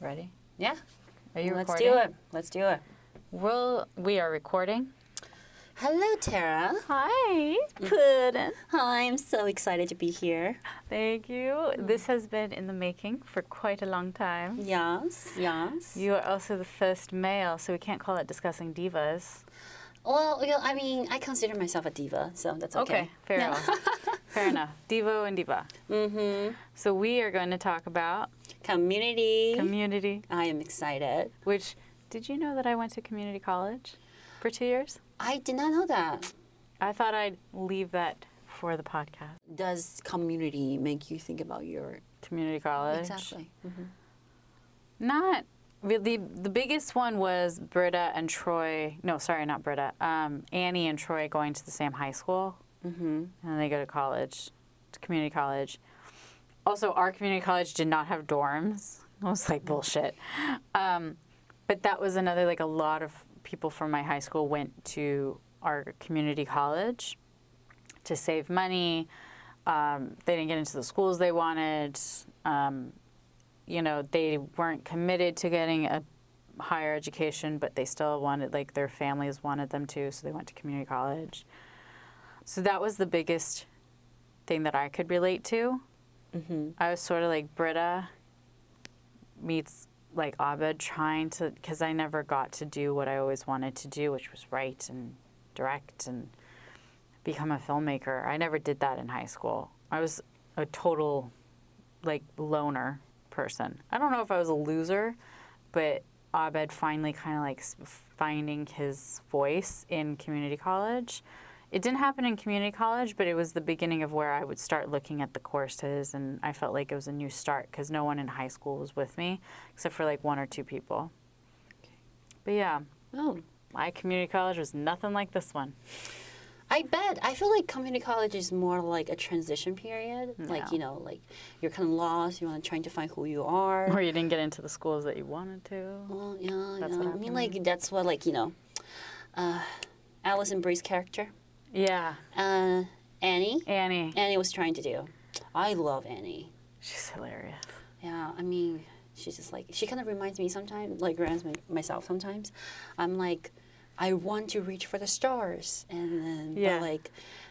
Ready? Yeah. Are you recording? Let's recording? do it. Let's do it. We'll, we are recording. Hello, Tara. Hi, Puddin. Hi, I'm so excited to be here. Thank you. This has been in the making for quite a long time. Yes, yes. You are also the first male, so we can't call it discussing divas. Well, you know, I mean, I consider myself a diva, so that's okay. Okay, fair enough. fair enough. Devo and diva. mm-hmm. So we are going to talk about Community. community. I am excited. Which did you know that I went to community college for two years? I did not know that. I thought I'd leave that for the podcast. Does community make you think about your Community college. exactly? Mm-hmm. Not really. The biggest one was Britta and Troy. No, sorry, not Britta. Um, Annie and Troy going to the same high school, Mm-hmm. and they go to college, to community college. Also, our community college did not have dorms. I was like bullshit. Um, but that was another like a lot of people from my high school went to our community college to save money. Um, they didn't get into the schools they wanted. Um, you know, they weren't committed to getting a higher education, but they still wanted, like, their families wanted them to, so they went to community college. So that was the biggest thing that I could relate to. Mm-hmm. I was sort of like Britta meets like Abed trying to, because I never got to do what I always wanted to do, which was write and direct and become a filmmaker. I never did that in high school. I was a total like loner person. I don't know if I was a loser, but Abed finally kind of like finding his voice in community college. It didn't happen in community college, but it was the beginning of where I would start looking at the courses, and I felt like it was a new start because no one in high school was with me except for like one or two people. But yeah, Oh, my community college was nothing like this one. I bet. I feel like community college is more like a transition period. Like, you know, like you're kind of lost, you're trying to find who you are. Or you didn't get into the schools that you wanted to. Well, yeah, That's yeah. I mean, like, that's what, like, you know, uh, Alison Brie's character, Yeah, uh, Annie. Annie. Annie was trying to do. I love Annie. She's hilarious. Yeah, I mean, she's just like, she kind of reminds me sometimes, like, reminds me myself sometimes. I'm like, I want to reach for the stars. And then, Yeah. but like,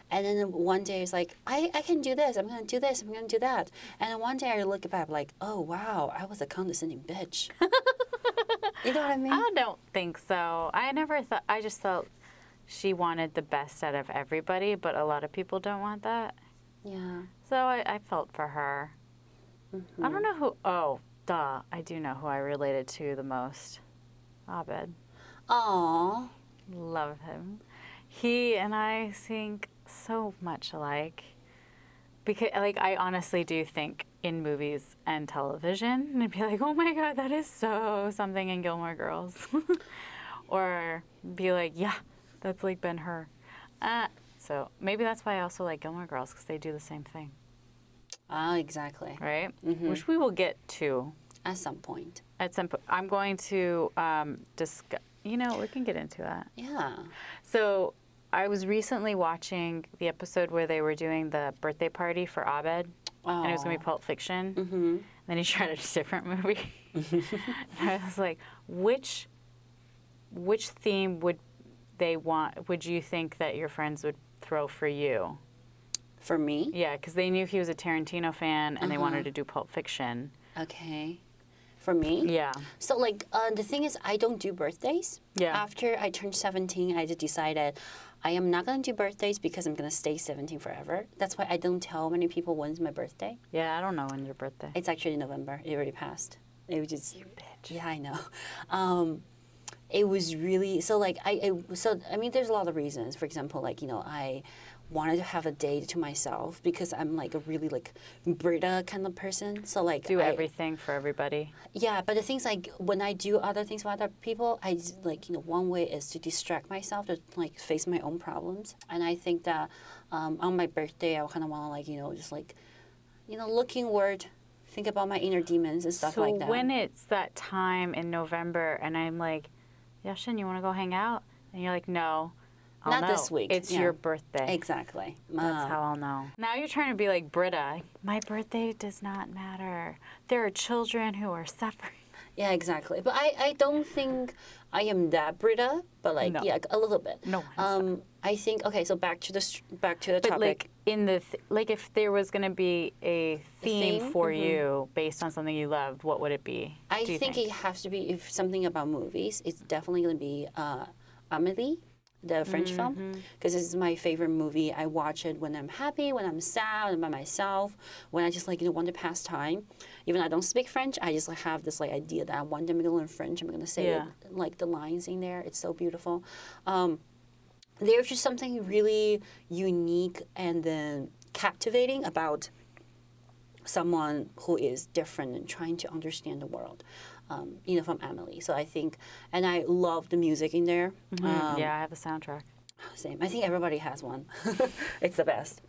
and then one day it's like, I, I can do this, I'm going to do this, I'm going to do that. And then one day I look back, like, oh, wow, I was a condescending bitch. you know what I mean? I don't think so. I never thought, I just felt she wanted the best out of everybody, but a lot of people don't want that. yeah. So I, I felt for her. Mm-hmm. I don't know who, oh, duh, I do know who I related to the most. Abed. Aw. Love him. He and I think so much alike. Because, like, I honestly do think in movies and television, and I'd be like, oh my god, that is so something in Gilmore Girls. or be like, yeah, that's like Ben Hur. Uh, so maybe that's why I also like Gilmore Girls, because they do the same thing, Ah, exactly. right? Mhm. Which we will get to At some point. at some point. I'm going to um, discuss, you know, we can get into that. Yeah. So I was recently watching the episode where they were doing the birthday party for Abed, and it was going to be Pulp Fiction. Mm-hmm. Then he tried a different movie. I was like, which which theme would they want? Would you think that your friends would throw for you? For me? Yeah, because they knew he was a Tarantino fan, and they Uh-huh. wanted to do Pulp Fiction. Okay. For me? Yeah. So like uh, the thing is, I don't do birthdays. Yeah. After I turned seventeen, I just decided I am not gonna do birthdays because I'm gonna stay seventeen forever. That's why I don't tell many people when's my birthday. Yeah, I don't know when's your birthday. It's actually November. It already passed. It was just. You bitch. Yeah, I know. Um, it was really so like I, I so I mean there's a lot of reasons. For example, like you know I wanted to have a day to myself because I'm like a really like Britta kind of person. So like Do I- everything for everybody. yeah, but the things like when I do other things for other people, I like you know one way is to distract myself to like face my own problems, and I think that um, on my birthday I kind of want to like you know just like you know look inward, think about my inner demons and stuff so like that. when it's that time in November, and I'm like, Yashin, you want to go hang out? And you're like, no. I'll Not this week, It's yeah. your birthday. exactly, That's Uh, how I'll know. Now you're trying to be like Britta. My birthday does not matter. There are children who are suffering. Yeah, exactly. But I, I don't think I am that Britta, but like No. yeah, a little bit. No Um, I think okay. So back to the back to the But topic. like in the th- like, if there was going to be a theme, theme? for Mhm. you based on something you loved, what would it be? I you think, it has to be if something about movies. It's definitely going to be uh, Amelie, the French Mm-hmm. film, because this is my favorite movie. I watch it when I'm happy, when I'm sad, I'm by myself, when I just like you know want to pass time. Even though I don't speak French, I just like have this like idea that I want them to learn French. I'm going to say Yeah. it, like the lines in there. It's so beautiful. Um, there's just something really unique and then captivating about someone who is different and trying to understand the world. Um, you know, from Amelie. So I think, and I love the music in there. Um, yeah, I have the soundtrack. Same. I think everybody has one. it's the best.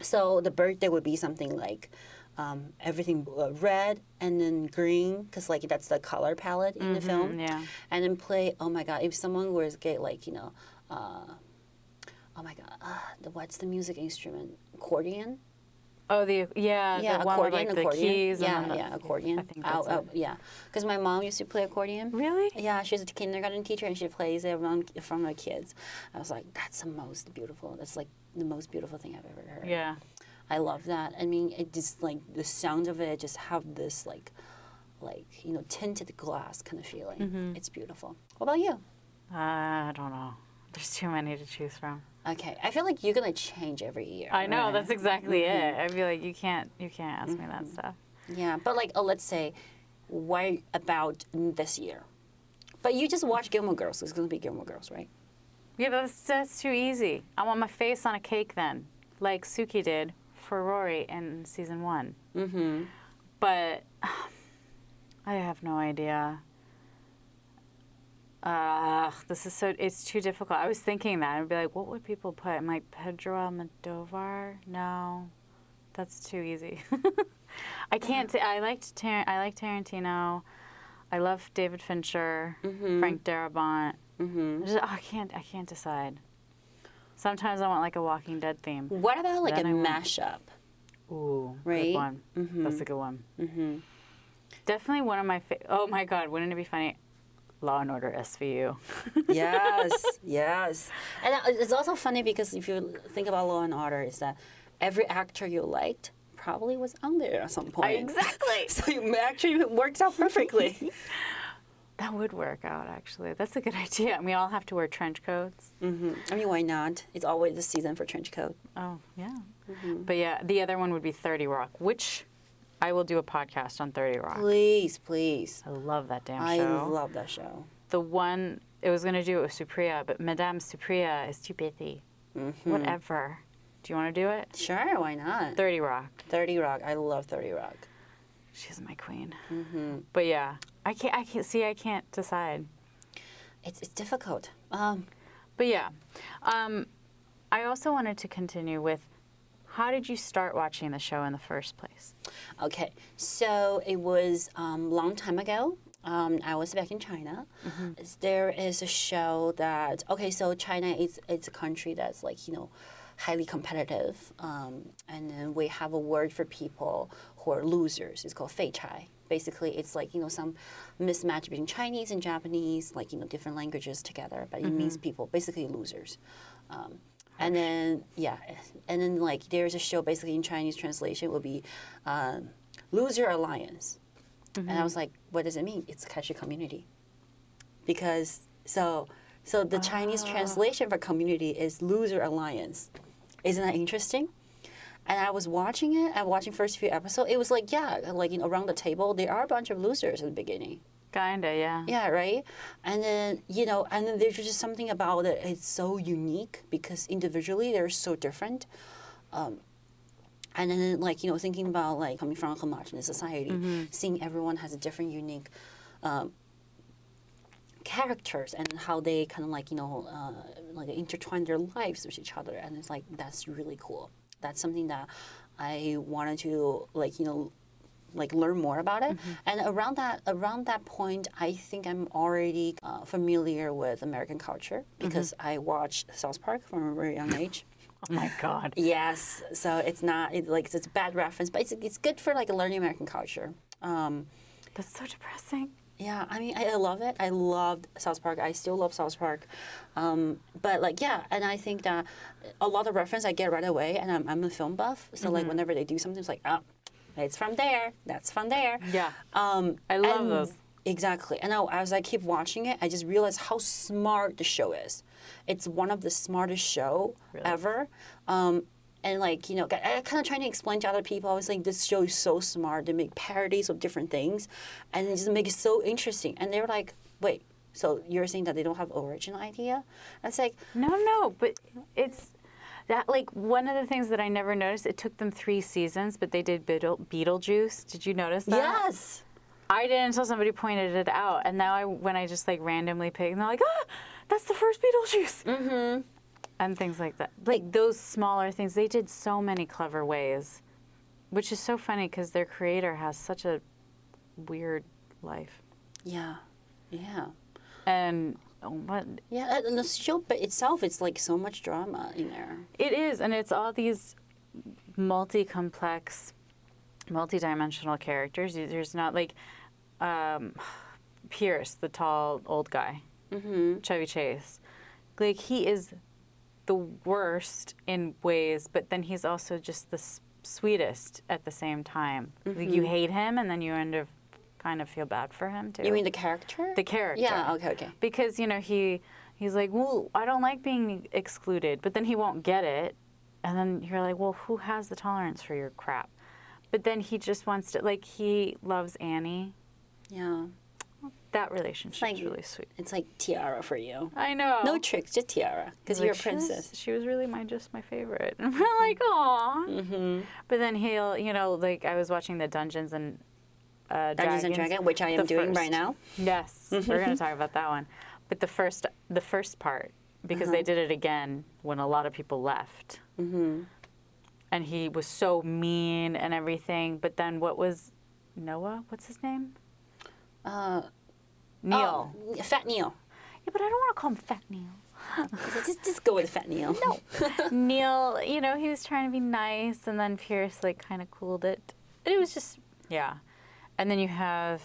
So the birthday would be something like um, everything uh, red and then green, because like that's the color palette in the film. yeah. And then play. Oh my god! If someone was get like you know, uh, oh my god, uh, the what's the music instrument? Accordion. Oh, the yeah, yeah, the one with accordion, like the accordion. keys. yeah, and the, yeah, accordion. I think that's Ow, it. ow, yeah, because my mom used to play accordion. Really? Yeah, she's a kindergarten teacher and she plays it around from the kids. I was like, that's the most beautiful. That's like the most beautiful thing I've ever heard. Yeah. I love that. I mean, it just like the sound of it just have this like, like you know, tinted glass kind of feeling. Mm-hmm. It's beautiful. What about you? Uh, I don't know. There's too many to choose from. Okay, I feel like you're gonna change every year. I know right? that's exactly it. I feel like you can't you can't ask me Mm-hmm. that stuff. Yeah, but like, oh, let's say, why about this year? But you just watch Gilmore Girls. So it's gonna be Gilmore Girls, right? Yeah, but that's, that's too easy. I want my face on a cake then, like Suki did for Rory in season one. Mm-hmm. But I have no idea. Uh, this is so, it's too difficult. I was thinking that. I'd be like, what would people put? I'm like, Pedro Almodovar? No, that's too easy. I can't, t- I liked, Tar- I like Tarantino. I love David Fincher, Frank Darabont. Mm-hmm. I just- oh, I can't, I can't decide. Sometimes I want like a Walking Dead theme. What about like Then a I want- mashup? Ooh, Right? good one. That's a good one. Mm-hmm. Definitely one of my. Fa- oh my God! Wouldn't it be funny? Law and Order SVU. yes, yes. And uh, it's also funny because if you think about Law and Order, is that every actor you liked probably was on there at some point. exactly. So you actually it works out perfectly. That would work out actually. That's a good idea. And we all have to wear trench coats. hmm I mean, why not? It's always the season for trench coat. Oh yeah. But yeah, the other one would be Thirty Rock, which I will do a podcast on Thirty Rock. Please, please. I love that damn show. I love that show. the one it was gonna do it with Supriya, but Madame Supriya is too busy. Mm-hmm. Whatever. Do you want to do it? Sure, why not? Thirty Rock. 30 Rock. I love 30 Rock. She's my queen. Mm-hmm. But yeah, I can't. I can't see. I can't decide. It's, it's difficult. Um, But yeah, um, I also wanted to continue with how did you start watching the show in the first place? Okay, so it was a um, long time ago. Um, I was back in China. There is a show that okay, so China is it's a country that's like you know highly competitive, um, and then we have a word for people who are losers. It's called fei chai. Basically, it's like you know some mismatch between Chinese and Japanese, like you know different languages together, but it means people basically losers. Um, and then yeah, and then like there's a show basically in Chinese translation will be um, Loser Alliance, and I was like, what does it mean? It's catchy community, because so so the Chinese translation for community is Loser Alliance. Isn't that interesting? And I was watching it. I'm watching first few episodes. It was like yeah, like you know, around the table there are a bunch of losers at the beginning. Kinda, yeah. Yeah, right. And then you know, and then there's just something about it. It's so unique because individually they're so different. Um, and then like you know, thinking about like coming from a homogenous society, seeing everyone has a different, unique. Um, characters and how they kind of like you know uh, like intertwine their lives with each other and it's like that's really cool that's something that i wanted to like you know like learn more about it and around that around that point i think i'm already uh, familiar with american culture because i watched south park from a very young age Oh my god. Yes, so it's not it, like it's a bad reference, but it's it's good for like learning American culture. Um, That's so depressing. Yeah, I mean, I, I love it. I loved South Park. I still love South Park. Um, but like, yeah, and I think that a lot of reference I get right away, and I'm, I'm a film buff, so Mm-hmm. like whenever they do something, it's like, oh, it's from there. That's from there. Yeah. Um, I love those. Exactly. And now, as I keep watching it, I just realize how smart the show is. It's one of the smartest show Really? ever. Um, and like you know, I, I kind of trying to explain to other people. I was like, this show is so smart. They make parodies of different things, and it just make it so interesting. And they're like, wait, so you're saying that they don't have original idea? And it's like, No, no, but it's that like one of the things that I never noticed. It took them three seasons, but they did Beetle, Beetlejuice. Did you notice that? yes, I didn't until somebody pointed it out, and now I when I just like randomly pick, and they're like, ah, that's the first Beetlejuice. Mm-hmm. And things like that. Like those smaller things, they did so many clever ways, which is so funny because their creator has such a weird life. yeah, yeah. And what Yeah, and the show but itself, it's like so much drama in there. It is, and it's all these multi-complex, multi-dimensional characters. There's not like um, Pierce, the tall old guy, Mm-hmm. Chevy Chase. Like he is the worst in ways, but then he's also just the s- sweetest at the same time. Like you hate him, and then you end up kind of feel bad for him too. You mean the character? the character? Yeah. Okay. Okay. because you know he he's like well i don't like being excluded but then he won't get it and then you're like well who has the tolerance for your crap but then he just wants to like he loves annie Yeah. that relationship like- really sweet It's like tiara for you. i know No tricks, just tiara, because Like, you're a she was- princess. she was really my just my favorite and we're like aw Mm-hmm. but then he'll you know like i was watching the dungeons and uh, Dungeons and Dragons, which I am doing first. right now. Yes, we're going to talk about that one. But the first, the first part, because Uh-huh. they did it again when a lot of people left, Mm-hmm. and he was so mean and everything. But then what was Noah? What's his name? Uh, Neil. oh, Fat Neil. Yeah, but I don't want to call him Fat Neil. just, just go with Fat Neil. No. Neil, you know, he was trying to be nice, and then Pierce like kind of cooled it. And It was just, yeah. And then you have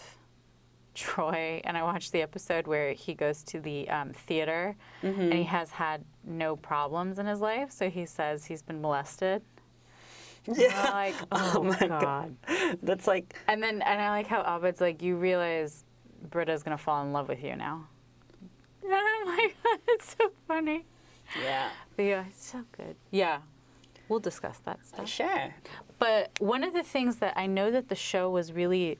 Troy, and I watched the episode where he goes to the um, theater, and he has had no problems in his life. So he says he's been molested. I'm like, oh, my god. God. That's like, And then, and I like how Abed's like, you realize Britta's gonna fall in love with you now. And I'm like, it's so funny. yeah. But yeah, it's so good. Yeah, we'll discuss that stuff. Sure. But one of the things that I know that the show was really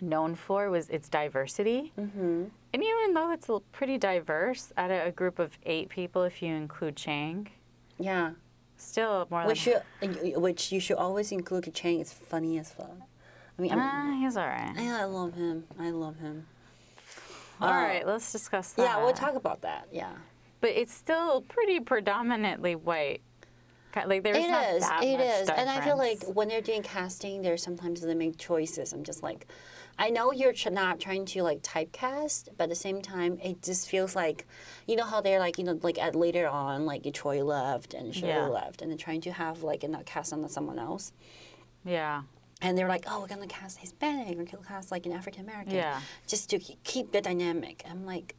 known for was its diversity. Mm-hmm. And even though it's pretty diverse, at of a group of eight people, if you include Chang, Yeah. still more Which than. you, which you should always include Chang. It's funny as fuck. I mean, Ah, he's all right. I, I love him. I love him. All uh, right, let's discuss that. Yeah, we'll talk about that. Yeah. But it's still pretty predominantly white. Like there's It not is. that It much is. And I feel like when they're doing casting, there's sometimes they make choices. I'm just like, I know you're not trying to like typecast, but at the same time, it just feels like, you know how they're like, you know, like at later on, like Troy left and Shirley Yeah. left, and they're trying to have like a cast on someone else. yeah, And they're like, oh, we're gonna cast Hispanic, we're gonna cast like an African American, Yeah. just to keep the dynamic. I'm like,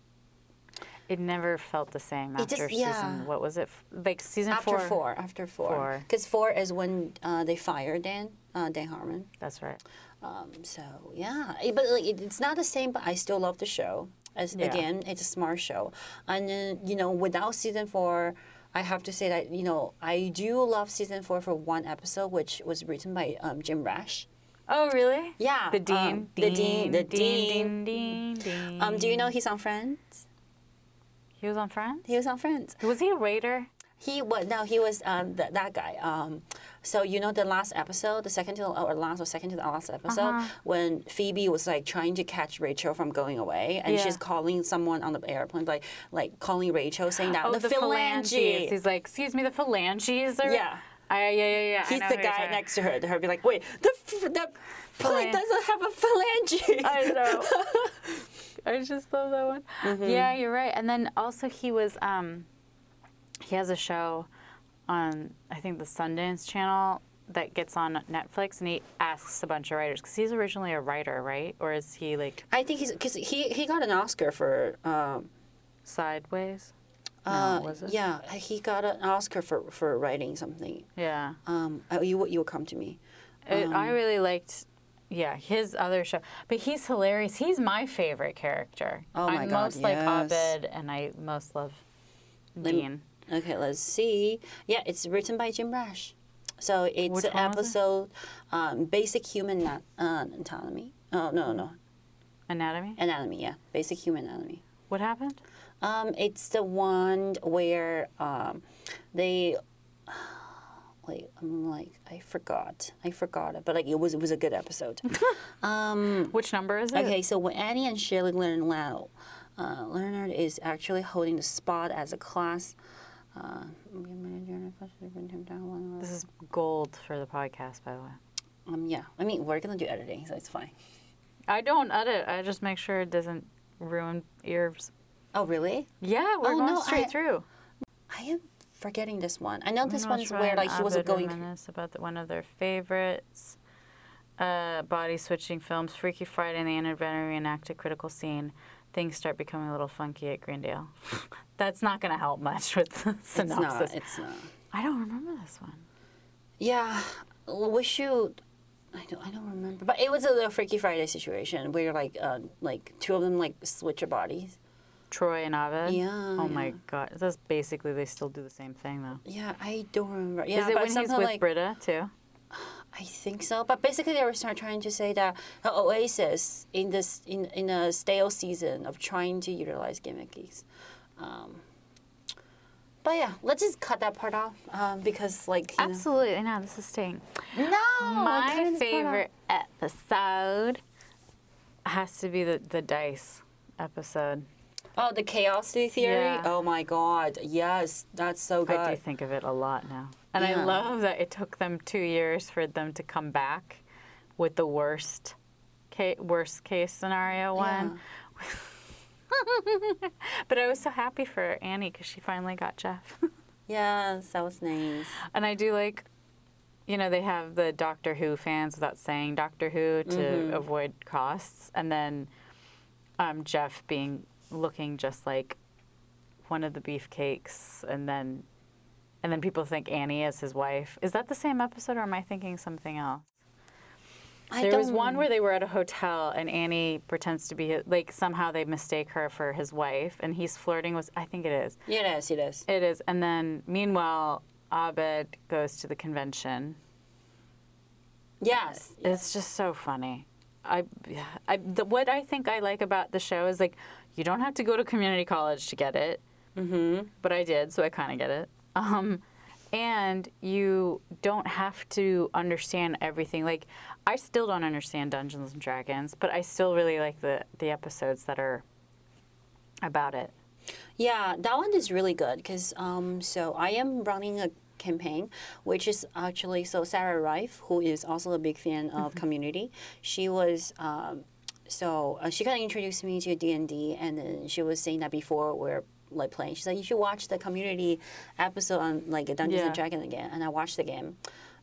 it never felt the same after just- yeah. season. What was it? Like season after four. four, after four, Four. because four is when uh, they fired Dan, uh, Dan Harmon. That's right. Um, so yeah, Eh, but like it, it's not the same. But I still love the show. As Yeah. again, it's a smart show, and then you know, without season four, I have to say that you know I do love season four for one episode, which was written by um, Jim Rash. Oh, really? Yeah, The dean. um, the dean, the Dean. Dean. Dean. Um, do you know he's on Friends? He was on Friends. He was on Friends. Was he a waiter? He was no, he was um, th- that guy. Um, so you know the last episode, the second to the, or last or second to the last episode, Uh-huh. when Phoebe was like trying to catch Rachel from going away, and Yeah. she's calling someone on the airplane, like like calling Rachel, saying that Oh, the, phalanges. He's like, excuse me, the phalanges are. Yeah. I, yeah, yeah, yeah. He's the guy next to her. To her be like, wait, the the plane doesn't have a phalange. I know. I just love that one. Mm-hmm. Yeah, you're right. And then also he was um he has a show on I think the Sundance channel that gets on Netflix and he asks a bunch of writers because he's originally a writer, right? Or is he like I think he's because he he got an Oscar for. Um, sideways? uh, was it? Yeah, he got an Oscar for for writing something. Yeah. Um, uh, you you will come to me. It, Um, I really liked, yeah, his other show. But he's hilarious. He's my favorite character. Oh my I God, most like yes. Abed, and I most love Dean. Okay, let's see. Yeah, it's written by Jim Rash. So it's Which an was it? episode, um, Basic Human Na- uh, Anatomy. Oh, no, no. Anatomy. Anatomy, yeah. Basic Human Anatomy. What happened? Um, it's the one where um, they. Wait, I'm like I forgot. I forgot it, but like it was it was a good episode. um, Which number is it? okay, so when Annie and Shirley learn Lao, uh, Leonard is actually holding the spot as a class. Uh, This is gold for the podcast, by the way. um, yeah, I mean we're gonna do editing, so it's fine. I don't edit. I just make sure it doesn't ruin ears. Oh really? Yeah, we're Oh, going no, straight I- through. I am forgetting this one. I know this one's where like he was Abed going. about the, one of their favorites. Uh, body switching films, Freaky Friday, and the Anniversary reenact a critical scene. Things start becoming a little funky at Greendale. That's not going to help much with the It's not. It's not. I don't remember this one. Yeah, wish you. I don't. I don't remember. But it was a little Freaky Friday situation where like uh, like two of them like switch their bodies. Troy and Abed. Yeah, Oh my god, that's basically they still do the same thing though. Yeah, I don't remember. Yeah, Is it but when he's with like, Britta too? I think so. But basically, they were start trying to say that Oasis in this in in a stale season of trying to utilize gimmicks. Um, but yeah, let's just cut that part off um, because like you know- Absolutely, no, this is staying. no My cutting this part out. favorite episode has to be the the dice episode. Oh, the chaos theory. Yeah. Oh my god, yes, that's so good. I do think of it a lot now. And Yeah. I love that it took them two years for them to come back with the worst, ca- worst case scenario one. but I was so happy for Annie because she finally got Jeff. Yes, that was nice. and I do like, you know, they have the Doctor Who fans without saying Doctor Who to Mm-hmm. avoid costs, and then um, Jeff being looking just like one of the beefcakes, and then and then people think Annie is his wife. Is that the same episode, or am I thinking something else? I there was one where they were at a hotel, and Annie pretends to be like somehow they mistake her for his wife, and he's flirting with. I think it is. It is. It is. It is. And then meanwhile, Abed goes to the convention. Yes. It's just so funny. I, I the, what I think I like about the show is like you don't have to go to community college to get it, mm-hmm. but I did, so I kind of get it. Um, and you don't have to understand everything. Like I still don't understand Dungeons and Dragons, but I still really like the the episodes that are about it. Yeah, that one is really good because um, so I am running a campaign, which is actually so Sarah Rife, who is also a big fan of Community. She was. Um, so uh, she kind of introduced me to D and D, and then she was saying that before we're like playing. She's like, you should watch the community episode on like Dungeons Yeah. and Dragons again, and I watched the game.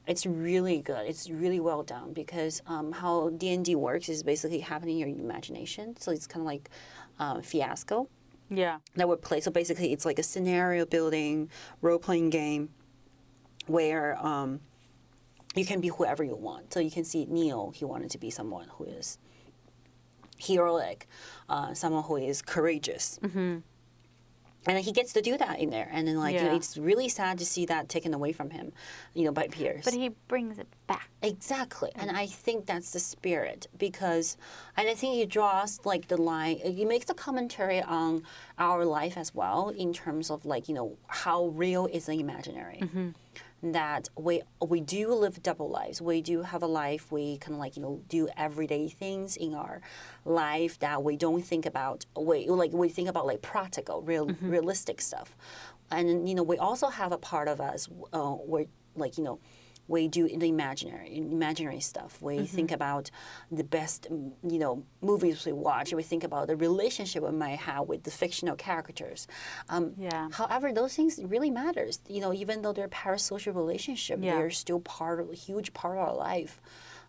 It's really good. It's really well done because um, how D and D works is basically happening in your imagination. So it's kind of like um, fiasco Yeah. that would play. So basically, it's like a scenario building role playing game where um, you can be whoever you want. So you can see Neil. he wanted to be someone who is heroic, uh, someone who is courageous. Mm-hmm. And he gets to do that in there, and then like you know, it's really sad to see that taken away from him, you know, by Pierce. But he brings it back. Exactly, and I think that's the spirit because, and I think he draws like the line. He makes a commentary on our life as well in terms of like you know how real is the imaginary. That we we do live double lives. We do have a life. We kind of like you know do everyday things in our life that we don't think about. We like we think about like practical, real, realistic stuff, and you know we also have a part of us uh, where like you know we do the imaginary imaginary stuff. We think about the best mm, you know movies we watch. We think about the relationship we might have with the fictional characters. Um, Yeah. However, those things really matters. You know, even though they're parasocial relationship, Yeah. they're still part of a huge part of our life.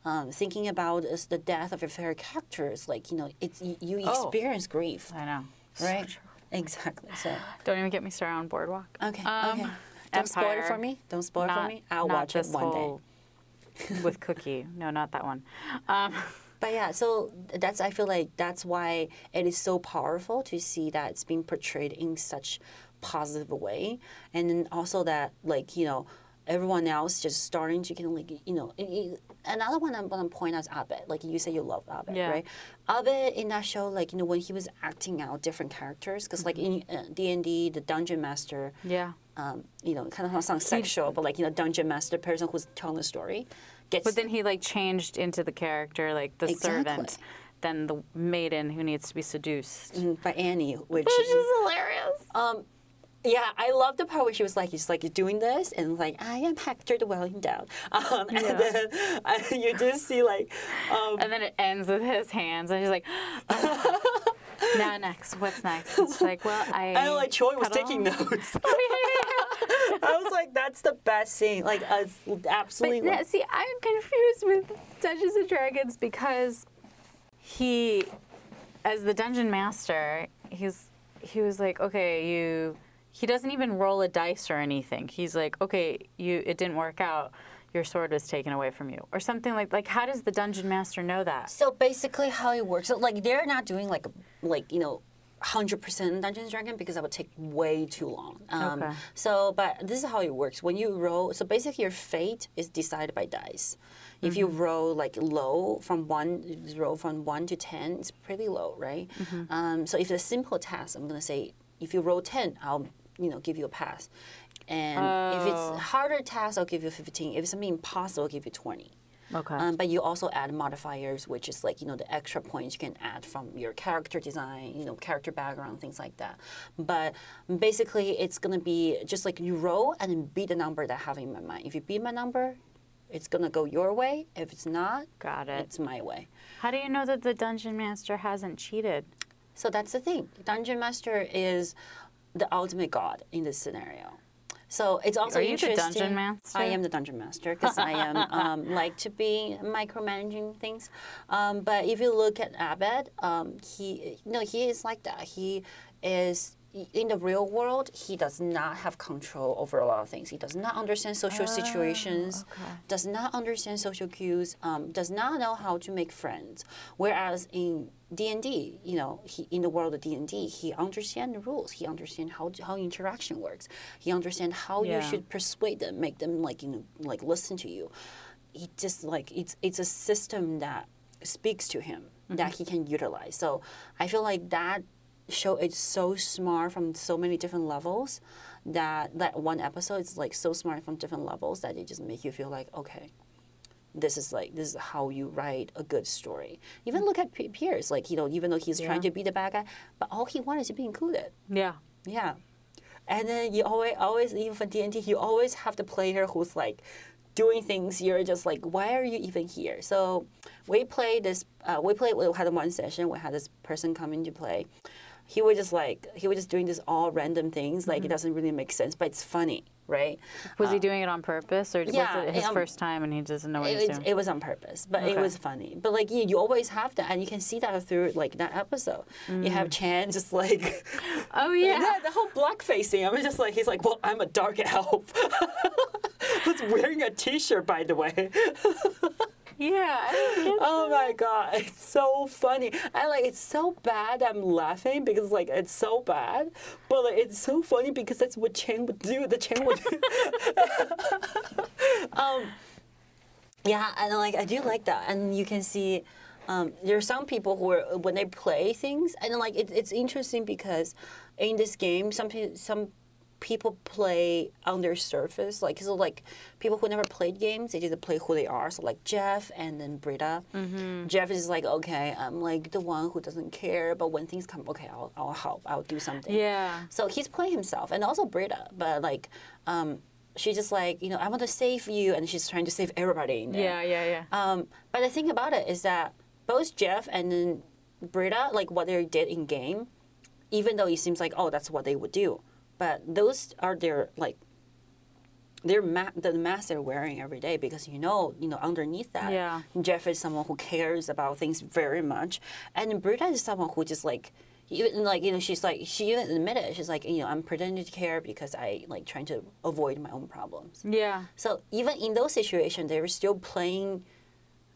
Um, thinking about is the death of your favorite characters, like you know, it's you, you Oh. experience grief, I know. right? Exactly. So Don't even get me started on Boardwalk. okay, Um, okay. Don't spoil it for me. Don't spoil it for me. I'll watch it one day. whole with Cookie. No, not that one. Um, But yeah, so that's I feel like that's why it is so powerful to see that it's being portrayed in such positive way, and then also that like you know everyone else just starting to kind of like you know it, it- another one I'm gonna point out is Abed. Like you say, you love Abed, Yeah. right? Abed in that show, like you know when he was acting out different characters, because like in uh, D and D, the dungeon master. yeah. Um, you know, kind of sounds sexual, but like you know, dungeon master person who's telling the story, gets But then he like changed into the character, like the Exactly. servant, then the maiden who needs to be seduced. mm, by Annie, which Which is hilarious. Um, yeah, I love the part where she was like, she's like doing this, and like, I am Hector the Wellington. Um, and then uh, you just see like, um, And then it ends with his hands, and he's like, "Oh, "Now next, what's next?" It's like, "Well, I." and like Troy was taking notes. Oh, yeah, yeah, yeah. I was like, that's the best scene. Like, uh, absolutely. But yeah, see, I'm confused with Dungeons and Dragons because he, as the dungeon master, he's he was like, okay, you. He doesn't even roll a dice or anything. He's like, okay, you. It didn't work out. Your sword was taken away from you, or something like like. How does the dungeon master know that? so basically, how it works, so like they're not doing like like you know. 100% Dungeons Dragons because that would take way too long. Um, Okay. So, but this is how it works. When you roll, so basically your fate is decided by dice. If you roll like low from one, roll from one to ten, it's pretty low, right? Um, so if it's a simple task, I'm gonna say if you roll ten, I'll you know give you a pass. And if Oh. it's harder task, I'll give you 15. If it's something impossible, I'll give you 20. Okay. Um, but you also add modifiers, which is like you know the extra points you can add from your character design, you know character background, things like that. But basically, it's gonna be just like you roll and then beat the number that I have in my mind. If you beat my number, it's gonna go your way. If it's not, Got it. it's my way. How do you know that the dungeon master hasn't cheated? So that's the thing. Dungeon Master is the ultimate god in this scenario. So it's also Are you the interesting. dungeon master? I am the dungeon master because I am um, like to be micromanaging things. Um, but if you look at Abed, um, he no, he is like that. He is in the real world. He does not have control over a lot of things. He does not understand social situations. okay. Does not understand social cues. Um, does not know how to make friends. Whereas in D and D, you know, he, in the world of D and D, he understands the rules. He understands how how interaction works. He understands how you should persuade them, make them like you know like listen to you. He just like it's it's a system that speaks to him that mm-hmm. he can utilize. So I feel like that show is so smart from so many different levels that that one episode is like so smart from different levels that it just make you feel like okay this is like this is how you write a good story. Even look at P- Pierce, like you know, even though he's trying to be the bad guy, but all he wanted to be included. Yeah. Yeah, and then you always, always even for D and D, you always have the player who's like doing things. You're just like, why are you even here? So we played this. Uh, we played. We had one session. We had this person come in to play. He was just like he was just doing this all random things. Like it doesn't really make sense, but it's funny, right? Was he doing it on purpose, or yeah, was it his um, first time and he doesn't know what It, he's doing? it was on purpose, but it was funny. But like you, you always have that, and you can see that through like that episode. You have Chang just like oh Mm. yeah. Yeah, the whole blackface facing I'm just like, he's like, well, I'm a dark elf. Who's wearing a T-shirt, by the way. Yeah. I Oh my god, it's so funny. And like, it's so bad. I'm laughing because like it's so bad, but like it's so funny because that's what Chang would do. The Chang would. do. um, yeah, and like I do like that, and you can see. Um, there are some people who are when they play things, and like it, it's interesting because in this game, some some people play on their surface, like so like people who never played games, they just play who they are. So like Jeff and then Britta. Jeff is like, okay, I'm like the one who doesn't care, but when things come, okay, I'll I'll help, I'll do something. Yeah. So he's playing himself, and also Britta, but like, um, she's just like you know I want to save you, and she's trying to save everybody. In there. Yeah, yeah, yeah. Um, but the thing about it is that both Jeff and then Britta, like what they did in game, even though it seems like oh that's what they would do, but those are their like their ma- the mask they're wearing every day because you know you know underneath that Yeah. Jeff is someone who cares about things very much, and Britta is someone who just like. Even like you know, she's like she even admitted it. She's like you know I'm pretending to care because I like trying to avoid my own problems. yeah. So even in those situations, they were still playing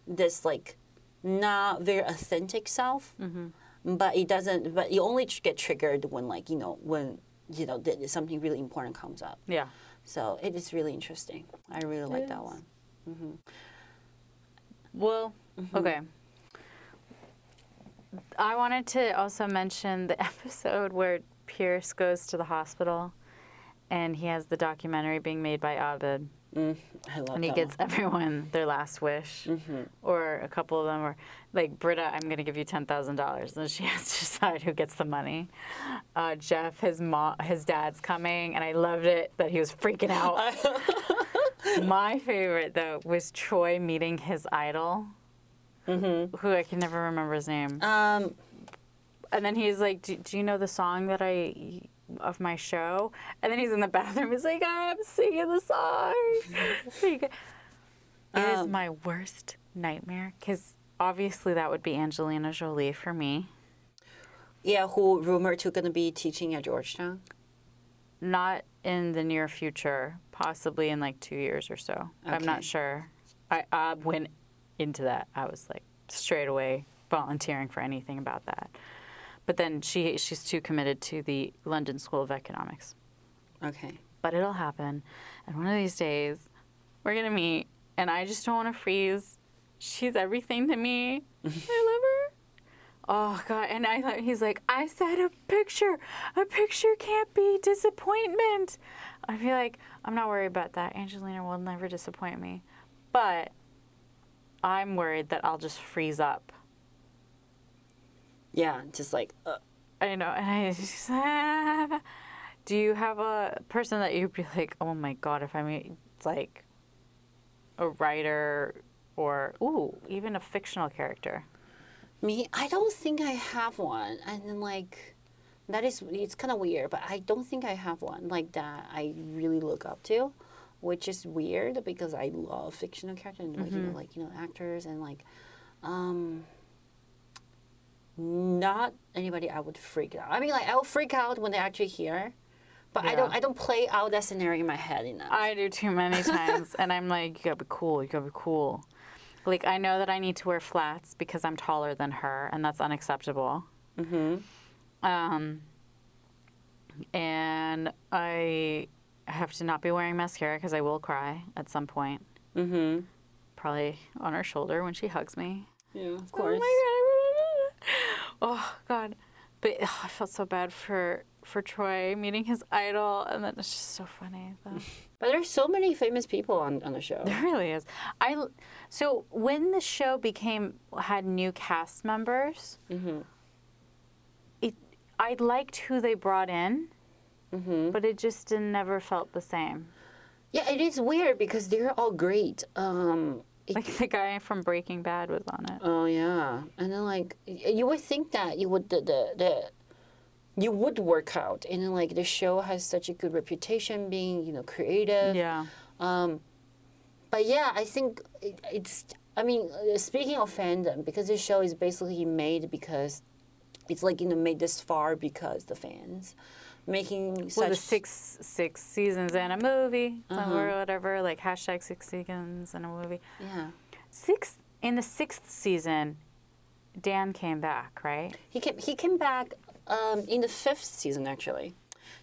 this like not very authentic self. Mm-hmm. But it doesn't. But you only tr- get triggered when like you know when you know th- something really important comes up. Yeah. So it is really interesting. I really like that one. Mm-hmm. Well, mm-hmm. okay. I wanted to also mention the episode where Pierce goes to the hospital and he has the documentary being made by Abed Mm, I love and he gets one. everyone their last wish. Or a couple of them are like, Britta, I'm going to give you $10,000. And she has to decide who gets the money. Uh, Jeff, his, mom, his dad's coming, and I loved it that he was freaking out. My favorite, though, was Troy meeting his idol, who I can never remember his name. Um, And then he's like, do, do you know the song that I of my show? And then he's in the bathroom. He's like, I'm singing the song. it is Um, my worst nightmare because obviously that would be Angelina Jolie for me. yeah, who rumored to gonna be teaching at Georgetown? Not in the near future, possibly in like two years or so. I'm not sure. I, I went into that. I was like straight away volunteering for anything about that. But then she she's too committed to the London School of Economics. Okay. but it'll happen. And one of these days, we're gonna meet, and I just don't want to freeze. She's everything to me. I love her. Oh God! And I thought he's like, I said a picture. A picture can't be disappointment. I feel like I'm not worried about that. Angelina will never disappoint me, but I'm worried that I'll just freeze up. Yeah, just like uh, I know, and I just, do you have a person that you'd be like, oh my god, if I meet like a writer or ooh, even a fictional character? Me, I don't think I have one. And then like that is it's kind of weird, but I don't think I have one like that I really look up to, which is weird because I love fictional characters and like you know like you know actors and like um not anybody I would freak out. I mean like I'll freak out when they're actually here. But I don't I don't play out that scenario in my head enough. I do too many times, and I'm like, you gotta be cool. You gotta be cool. Like I know that I need to wear flats because I'm taller than her, and that's unacceptable. mm-hmm. Um, and I have to not be wearing mascara because I will cry at some point. Mm-hmm. Probably on her shoulder when she hugs me. Yeah, of Oh course. my god! Oh god! But ugh, I felt so bad for for Troy meeting his idol, and then it's just so funny. Though. But there's so many famous people on, on the show. There really is. I so when the show became had new cast members, it I liked who they brought in, but it just never felt the same. Yeah, it is weird because they're all great. Um, it- Like the guy from Breaking Bad was on it. oh yeah, and then like you would think that you would the, the the you would work out, and then like the show has such a good reputation being you know creative. Yeah. Um, But yeah, I think it, it's. I mean, uh, speaking of fandom, because this show is basically made because it's like you know made this far because the fans making such Well, the six six seasons and a movie or whatever, like hashtag six seasons and a movie. yeah. Six in the sixth season, Dan came back, right? He came. He came back um, in the fifth season actually.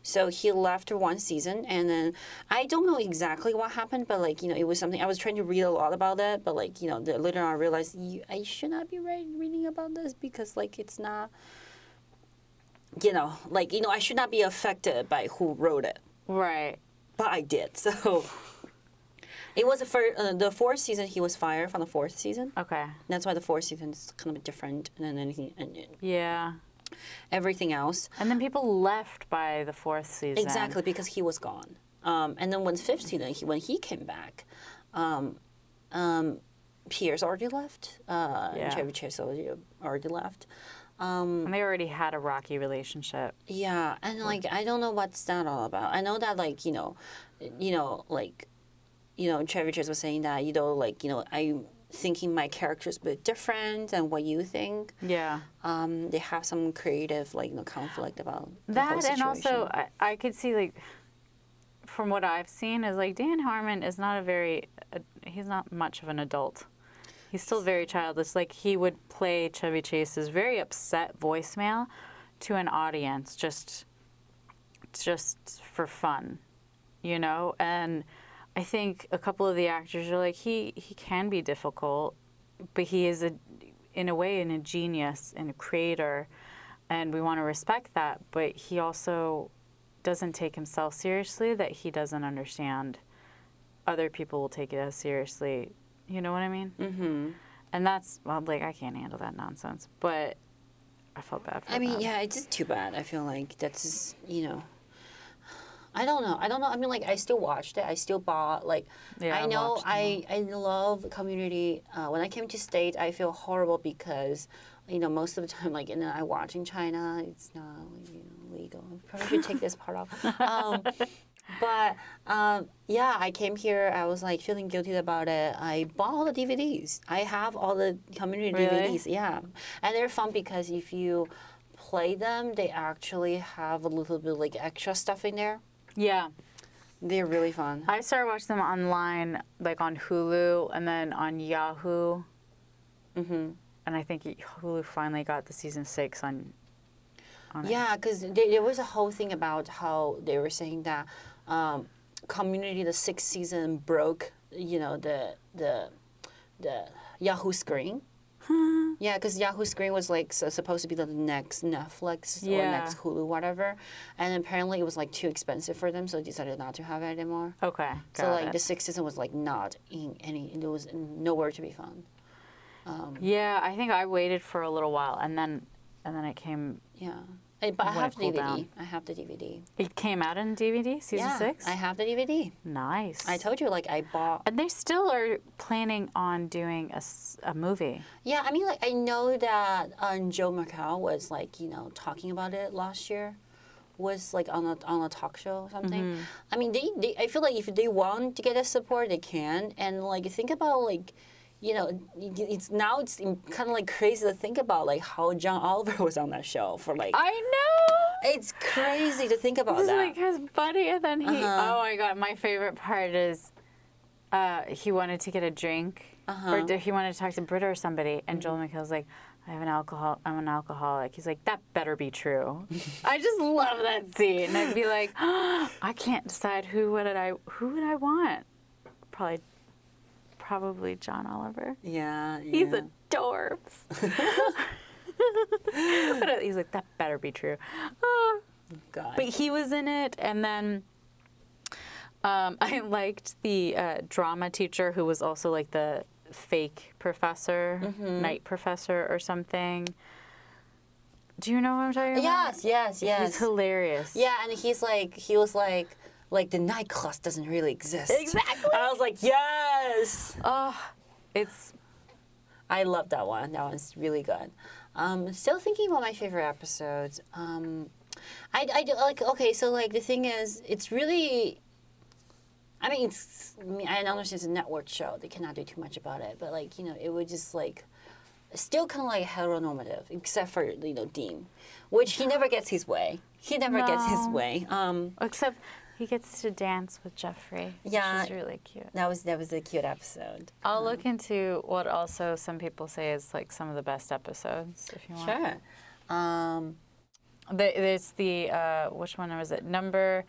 So he left for one season, and then I don't know exactly what happened, but like you know, it was something I was trying to read a lot about it, but like you know, the, later on I realized you, I should not be read, reading about this because like it's not, you know, like you know, I should not be affected by who wrote it, Right. but I did. So it was the first, uh, the fourth season. He was fired from the fourth season. Okay. That's why the fourth season is kind of different than anything and and Yeah. everything else. And then people left by the fourth season. Exactly, because he was gone. Um, and then when 15, then he, when he came back, um, um, Pierce's already left. Uh, Yeah. Chevy Chase already, already left. And they already had a rocky relationship. Yeah, and like I don't know what's that all about. I know that like you know, you know like, you know Chevy Chase was saying that you know like you know I'm thinking my character's a bit different than what you think. Yeah. Um, they have some creative like you know conflict about That and also. I, I could see like, from what I've seen, is like Dan Harmon is not a very, uh, he's not much of an adult. He's still very childish. Like he would play Chevy Chase's very upset voicemail to an audience just, just for fun, you know. And I think a couple of the actors are like he he can be difficult, but he is a, in a way, in a genius and a creator and we want to respect that but he also doesn't take himself seriously that he doesn't understand other people will take it as seriously you know what i mean mm-hmm. and that's well like i can't handle that nonsense but i felt bad for I mean, them. yeah, it's just too bad. I feel like that's just, you know. I don't know. I don't know. I mean, like, I still watched it. I still bought. Like, Yeah, I know. I I love Community. Uh, when I came to state, I feel horrible because, you know, most of the time, like, and I watch in China. It's not you know, legal. I probably should take this part off. Um, but um, yeah, I came here. I was like feeling guilty about it. I bought all the DVDs. I have all the community Really? DVDs. Yeah, and they're fun because if you play them, they actually have a little bit like extra stuff in there. yeah They're really fun. i started watching them online like on hulu and then on yahoo hmm and i think hulu finally got the season six on on. Yeah, because there was a whole thing about how they were saying that um, Community, the sixth season, broke. You know the the the Yahoo screen. Yeah, because Yahoo Screen was like so, supposed to be the next Netflix or Yeah. next Hulu, whatever, and apparently it was like too expensive for them, so they decided not to have it anymore. okay so like it. the sixth season was like not in any, it was nowhere to be found. yeah i think i waited for a little while and then and then it came Yeah, Eh, but I have the DVD. down. I have the DVD. it came out in dvd season yeah, six I have the DVD. nice I told you, like I bought. And they still are planning on doing a, a movie. Yeah, I mean, like I know that um, Joel McHale was like you know talking about it last year, was like on a on a talk show or something. I mean, they, they I feel like if they want to get a support, they can. And like think about like. You know, it's now it's kind of like crazy to think about like how John Oliver was on that show for like I know. it's crazy to think about This is that. like his buddy, and then he. Uh-huh. Oh my god! My favorite part is, uh, he wanted to get a drink, Uh-huh. or did he wanted to talk to Britta or somebody, and Joel Mm-hmm. McHale's like, "I have an alcohol. I'm an alcoholic." He's like, "That better be true." I just love that scene. I'd be like, I can't decide who would I who would I want. Probably, probably John Oliver. yeah, He's yeah. a dorbs. But he's like, that better be true. Ah. God. But he was in it, and then um, I liked the uh, drama teacher who was also like the fake professor, Mm-hmm. night professor or something. Do you know what I'm talking about? yes, yes, yes. He's hilarious. Yeah, and he's like, he was like, like the night class doesn't really exist. Exactly. I was like, yes. Oh, it's I love that one. That one's really good. Um, still thinking about my favorite episodes. Um, I, I do like okay. So like the thing is, it's really. I mean, it's. I, mean, I understand it's a network show. They cannot do too much about it, but like you know, it would just like. Still kind of like heteronormative, except for you know Dean, which he never gets his way. He never gets his way. Um, except he gets to dance with Jeffrey. Yeah. which really cute. that was that was a cute episode. I'll look into what also some people say is like some of the best episodes. If you want. Sure. Um, The, there's the uh, which one was it? Number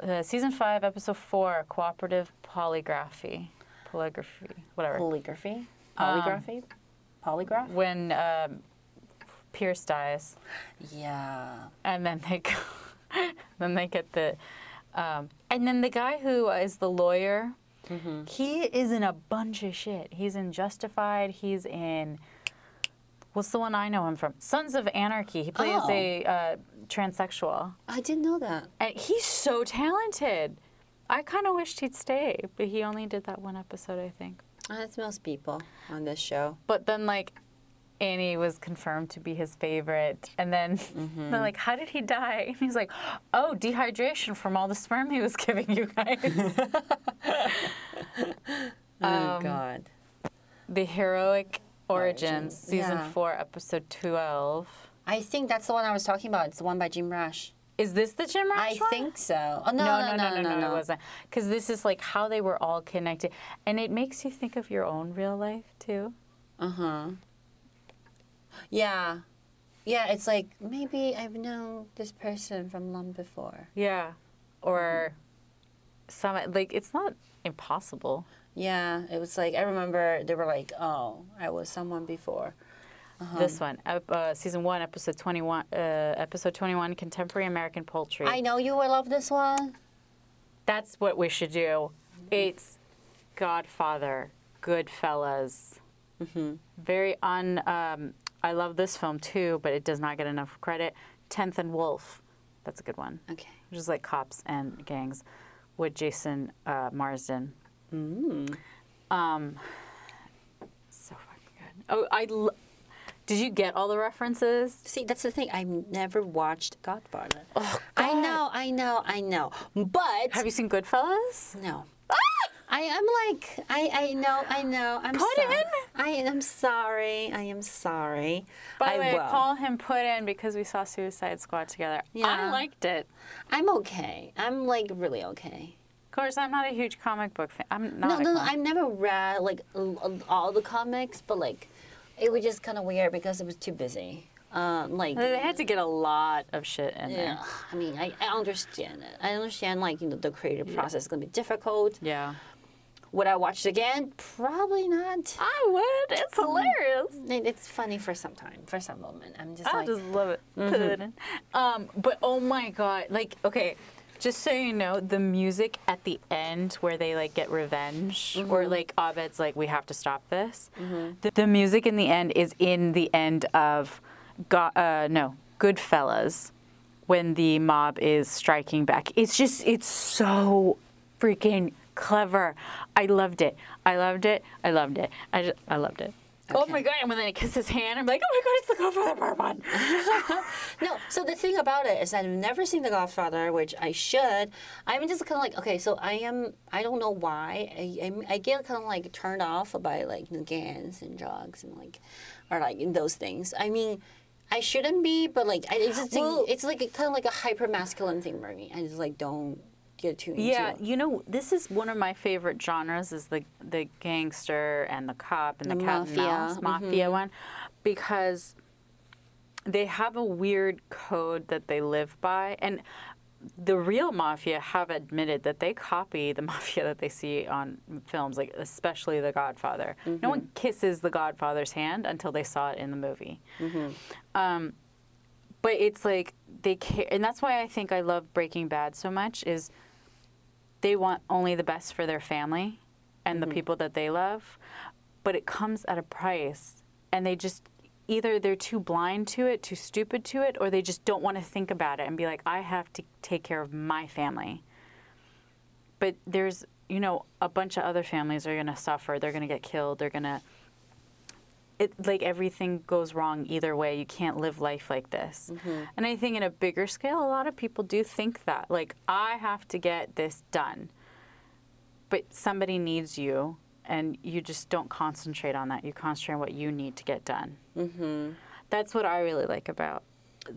uh, season five, episode four, cooperative polygraphy, polygraphy, whatever. polygraphy, Um, polygraphy, polygraph. when um, Pierce dies, Yeah. and then they go, then they get the, um, and then the guy who is the lawyer, Mm-hmm. he is in a bunch of shit. He's in Justified. He's in. What's the one I know him from? Sons of Anarchy. He plays Oh. a uh, transsexual. I didn't know that. and he's so talented. I kind of wished he'd stay, but he only did that one episode, I think. That's most people on this show. But then, like, Annie was confirmed to be his favorite. And then they're like, How did he die? And he's like, Oh, dehydration from all the sperm he was giving you guys. Oh God. the Heroic Origins, Origins, season yeah. 4, episode 12. I think that's the one I was talking about. It's the one by Jim Rash. Is this the Jim I Rash one? I think so. Oh no, no, no, no, no, no, it wasn't. Because this is like how they were all connected, and it makes you think of your own real life too. Uh huh. Yeah, yeah. It's like maybe I've known this person from long before. Yeah, or some like it's not impossible. Yeah, it was like I remember they were like, "Oh, I was someone before." This one, uh, season one, episode twenty-one, uh, episode twenty-one, contemporary American poultry. I know you will love this one. That's what we should do. It's Godfather, Goodfellas. Very un. Um, I love this film too, but it does not get enough credit. Tenth and Wolf, that's a good one. Okay. Which is like cops and gangs, with Jason uh, Marsden. Mm. Um, so fucking good. Oh, I. L- did you get all the references? See, that's the thing. I've never watched Godfather. Oh, I know, I know, I know. But Have you seen Goodfellas? no. I am like I I know I know I'm Put sorry. in. I am sorry I am sorry. By I the way, will. Call him put in because we saw Suicide Squad together. Yeah. I liked it. I'm okay. I'm like really okay. Of course, I'm not a huge comic book fan. I'm not. No, no, no. I've never read like all the comics, but like it was just kind of weird because it was too busy. Um, like They had to get a lot of shit in yeah, there. I mean, I, I understand it. I understand like you know the creative process is gonna be difficult. Yeah. Would I watch it again? Probably not. I would. It's hilarious. It- It's funny for some time, for some moment. I'm just I like, just love it. In. Um, but oh my god, like okay, just so you know, the music at the end where they like get revenge, or like Abed's like, we have to stop this. The, the music in the end is in the end of, Go- uh, no, Goodfellas, when the mob is striking back. It's just, it's so freaking clever. I loved it. I loved it. I loved it. I just, I loved it. Oh my god! And when then it kisses his hand, I'm like, oh my god, it's the Godfather Part One. no. So the thing about it is I've never seen The Godfather, which I should. I'm just kind of like, okay, so I am. I don't know why. I I, get kind of like turned off by like the gangs and drugs and like, or like those things. I mean. I shouldn't be, but like I it's just think Well- it's like kind of like a hyper masculine thing for me. I just like don't get too into Yeah, you know, this is one of my favorite genres is the the gangster and the cop and the, The cat and mafia, mouse mm-hmm. mafia one because they have a weird code that they live by and the real mafia have admitted that they copy the mafia that they see on films like especially the godfather. No one mm-hmm. kisses the godfather's hand until they saw it in the movie. Mm-hmm. Um, but it's like they care and that's why i think i love breaking bad so much is they want only the best for their family and the mm-hmm. people that they love but it comes at a price and they just either they're too blind to it too stupid to it or they just don't want to think about it and be like i have to take care of my family. But there's you know a bunch of other families are going to suffer they're going to get killed they're going to it like everything goes wrong either way you can't live life like this and i think in a bigger scale a lot of people do think that like i have to get this done but somebody needs you and you just don't concentrate on that you concentrate on what you need to get done mm-hmm. that's what i really like about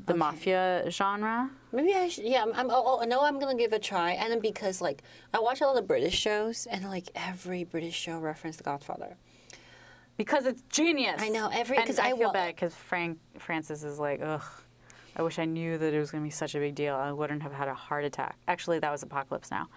the mafia genre Maybe I should. Yeah, I'm. I'm oh, oh, no, I'm gonna give it a try. And then because like I watch a lot of British shows, and like every British show referenced The Godfather. Because it's genius. I know, every- And 'cause I, I feel wa- bad because Frank Francis is like, ugh. I wish I knew that it was going to be such a big deal. I wouldn't have had a heart attack. Actually, that was Apocalypse Now.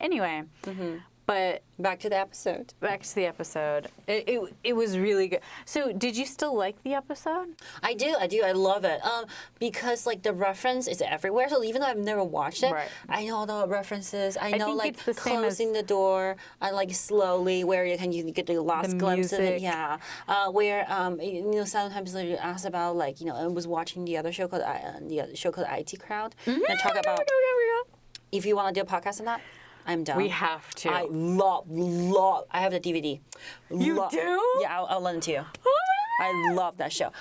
Anyway, Mm-hmm. But Back to the episode. back to the episode. It, it it was really good. So, did you still like the episode? I do, I do, I love it. Um, because like the reference is everywhere. So even though I've never watched it, Right. I know all the references. I know think like the same as- closing the door. I like slowly where you can you get the last The glimpse of it. Yeah. Uh, where um you know sometimes like, you ask about like you know I was watching the other show called uh, the other show called IT Crowd and talk about if you want to do a podcast on that. I'm down. We have to. I love, love. I have the DVD. You do? Yeah, I'll, I'll lend it to you. I love that show. Um,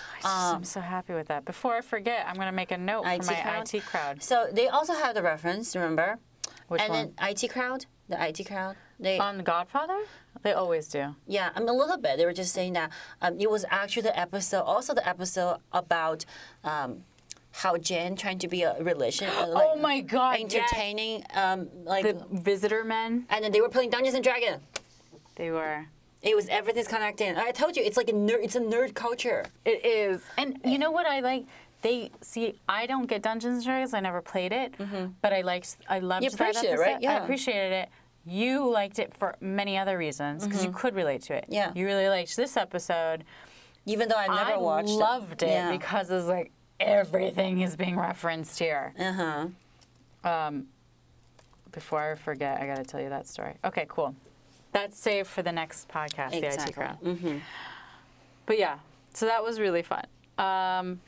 I'm so happy with that. Before I forget, I'm gonna make a note IT for my crowd? IT crowd. so they also have the reference. Remember? Which and one? then IT crowd, the IT crowd. They On Godfather? They always do. Yeah, I mean a little bit. They were just saying that um, it was actually the episode, also the episode about um, how Jen trying to be a religion. uh, like, oh my God! yes. Entertaining, um, like, The visitor men. and then they were playing Dungeons and Dragons. They were. It was everything's connected. I told you, it's like a nerd. It's a nerd culture. It is. And you know what I like? They see. I don't get Dungeons and Dragons. I never played it, Mhm. but I liked. I loved You that appreciate it, right? I Yeah. appreciated it. You liked it for many other reasons because you could relate to it. Yeah. You really liked this episode. Even though I never I watched I loved it Yeah. because it's like everything is being referenced here. Uh huh. Um, before I forget, I got to tell you that story. Okay, cool. That's saved for the next podcast, the IT Exactly. crowd. Mm-hmm. But yeah, so that was really fun. Um,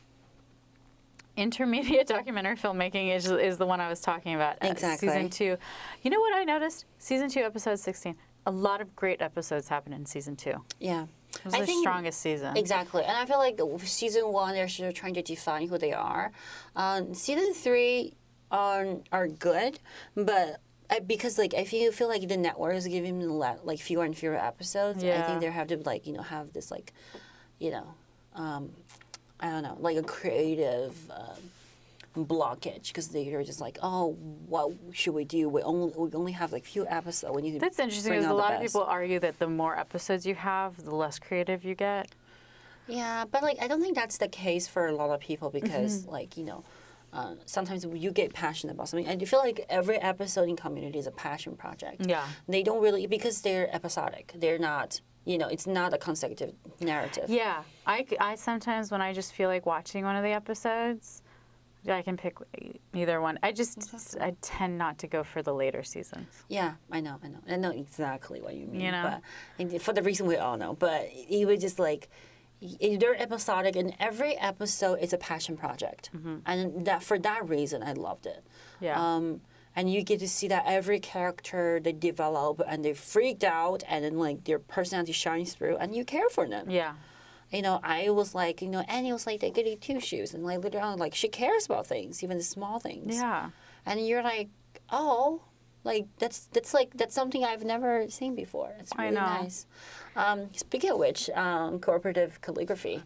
intermediate documentary filmmaking is, is the one I was talking about. uh, Exactly. season two. You know what I noticed? Season two, episode 16. A lot of great episodes happen in season two. Yeah. It was I the think- strongest season. Exactly, and I feel like season one they're still trying to define who they are. Um, season three are are good, but I, because like I feel feel like the network is giving them le- like fewer and fewer episodes. Yeah. I think they have to like you know have this like, you know, um, I don't know like a creative. Um, blockage because they're just like oh what should we do we only we only have like few episodes we need to That's interesting because a lot of people argue that the more episodes you have, the less creative you get. Yeah, but like I don't think that's the case for a lot of people because Mm-hmm. like you know. Uh, sometimes you get passionate about something, and you feel like every episode in Community is a passion project. Yeah. they don't really because they're episodic. They're not, you know, it's not a consecutive narrative. Yeah, I, I sometimes when I just feel like watching one of the episodes, I can pick either one. I just I tend not to go for the later seasons. Yeah, I know, I know, I know exactly what you mean. You know? but and for the reason we all know, but it was just like they're episodic, and every episode is a passion project, and that for that reason, I loved it. Mm-hmm. Yeah. Um, and you get to see that every character they develop and they freaked out, and then like their personality shines through, and you care for them. yeah. You know, I was like, you know, Annie was like the goody two shoes, and like later on, like she cares about things, even the small things Yeah. and you're like, oh, like that's that's like that's something I've never seen before. It's I really know. nice. Um, speaking of which, um, cooperative calligraphy.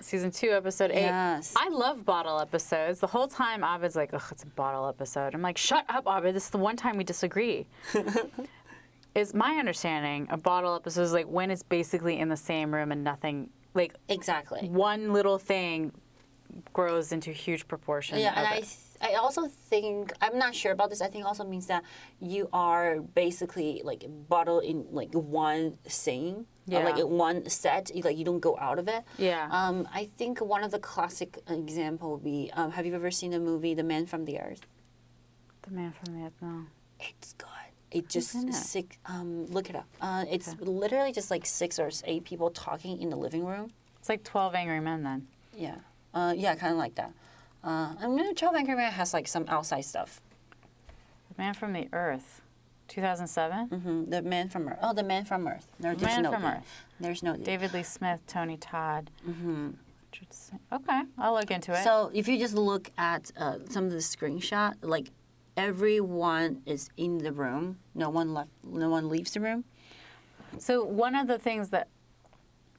Season two, episode eight. Yes. I love bottle episodes. The whole time, Abed's like, "Ugh, it's a bottle episode." I'm like, "Shut up, Abed. This is the one time we disagree." is my understanding a bottle episode is like when it's basically in the same room and nothing, like Exactly. one little thing grows into huge proportion. Yeah, and I, th- I also think I'm not sure about this. I think also means that you are basically like bottled in like one scene, or like in one set. You, like you don't go out of it. Yeah. Um, I think one of the classic example would be. Um, have you ever seen the movie The Man from the Earth? the man from the Earth. no. It's good. It just six. Um, look it up. Uh, it's literally just like six or eight people talking in the living room. It's like Twelve Angry Men then. Yeah. Uh, yeah, kind of like that. Uh, I mean, Twelve Angry Men has like some outside stuff. The Man from the Earth, 2007. hmm The Man from Earth. Oh, the Man from Earth. There, there's Man no from Earth. There's no David Lee Smith, Tony Todd. Mm-hmm. Okay, I'll look into it. So if you just look at uh, some of the screenshot, like everyone is in the room. No one left. No one leaves the room. So one of the things that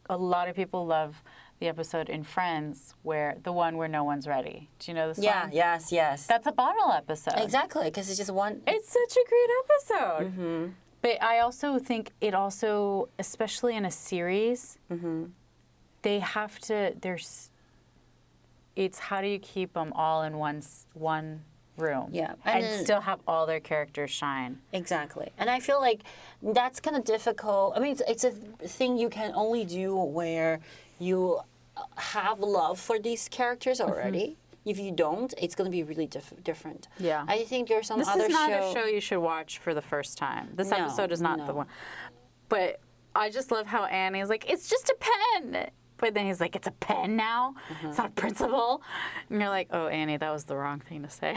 a lot of people love the episode in Friends, where the one where no one's ready. Do you know the song? Yeah. Yes. Yes. That's a bottle episode. exactly. Because it's just one. It's such a great episode. Mm-hmm. But I also think it also, especially in a series, Mm-hmm. they have to. There's. It's how do you keep them all in one one room? Yeah, and, and still have all their characters shine. Exactly. And I feel like that's kind of difficult. I mean, it's, it's a thing you can only do where you uh, have love for these characters already. If you don't, it's going to be really diff- different. Mm-hmm. Yeah. I think there's some This other is not show. a show you should watch for the first time. This No, episode is not the one. But I just love how Annie's like, it's just a pen. But then he's like, it's a pen now? Mm-hmm. It's not a principal? And you're like, oh, Annie, that was the wrong thing to say.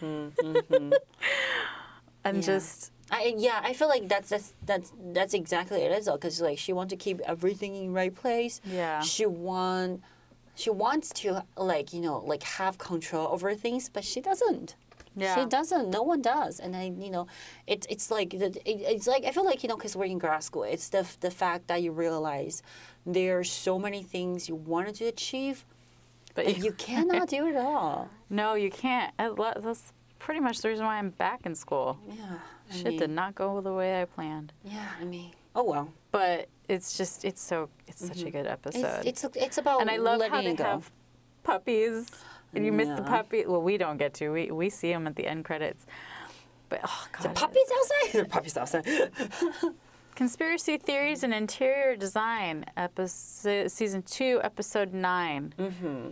Mm-hmm, and Yeah. just I, yeah, I feel like that's that's that's that's exactly it is though, because like she wants to keep everything in right place. Yeah. She want, she wants to like you know like have control over things, but she doesn't. Yeah. She doesn't. No one does. And I, you know, it's it's like the, it, it's like I feel like you know because we're in grad school, it's the the fact that you realize there are so many things you wanted to achieve, but but you cannot do it all. no, you can't. I That's pretty much the reason why I'm back in school. Yeah. I Shit mean, did not go the way I planned. Yeah. I mean. Oh well. But it's just it's so it's such a good episode. Mm-hmm. It's it's it's about and I love letting how they go. have puppies, and you miss the puppy. Well, we don't get to. We we see them at the end credits. But oh god, The puppies outside. The puppies outside. conspiracy theories and interior design, episode season two, episode nine. mm-hmm.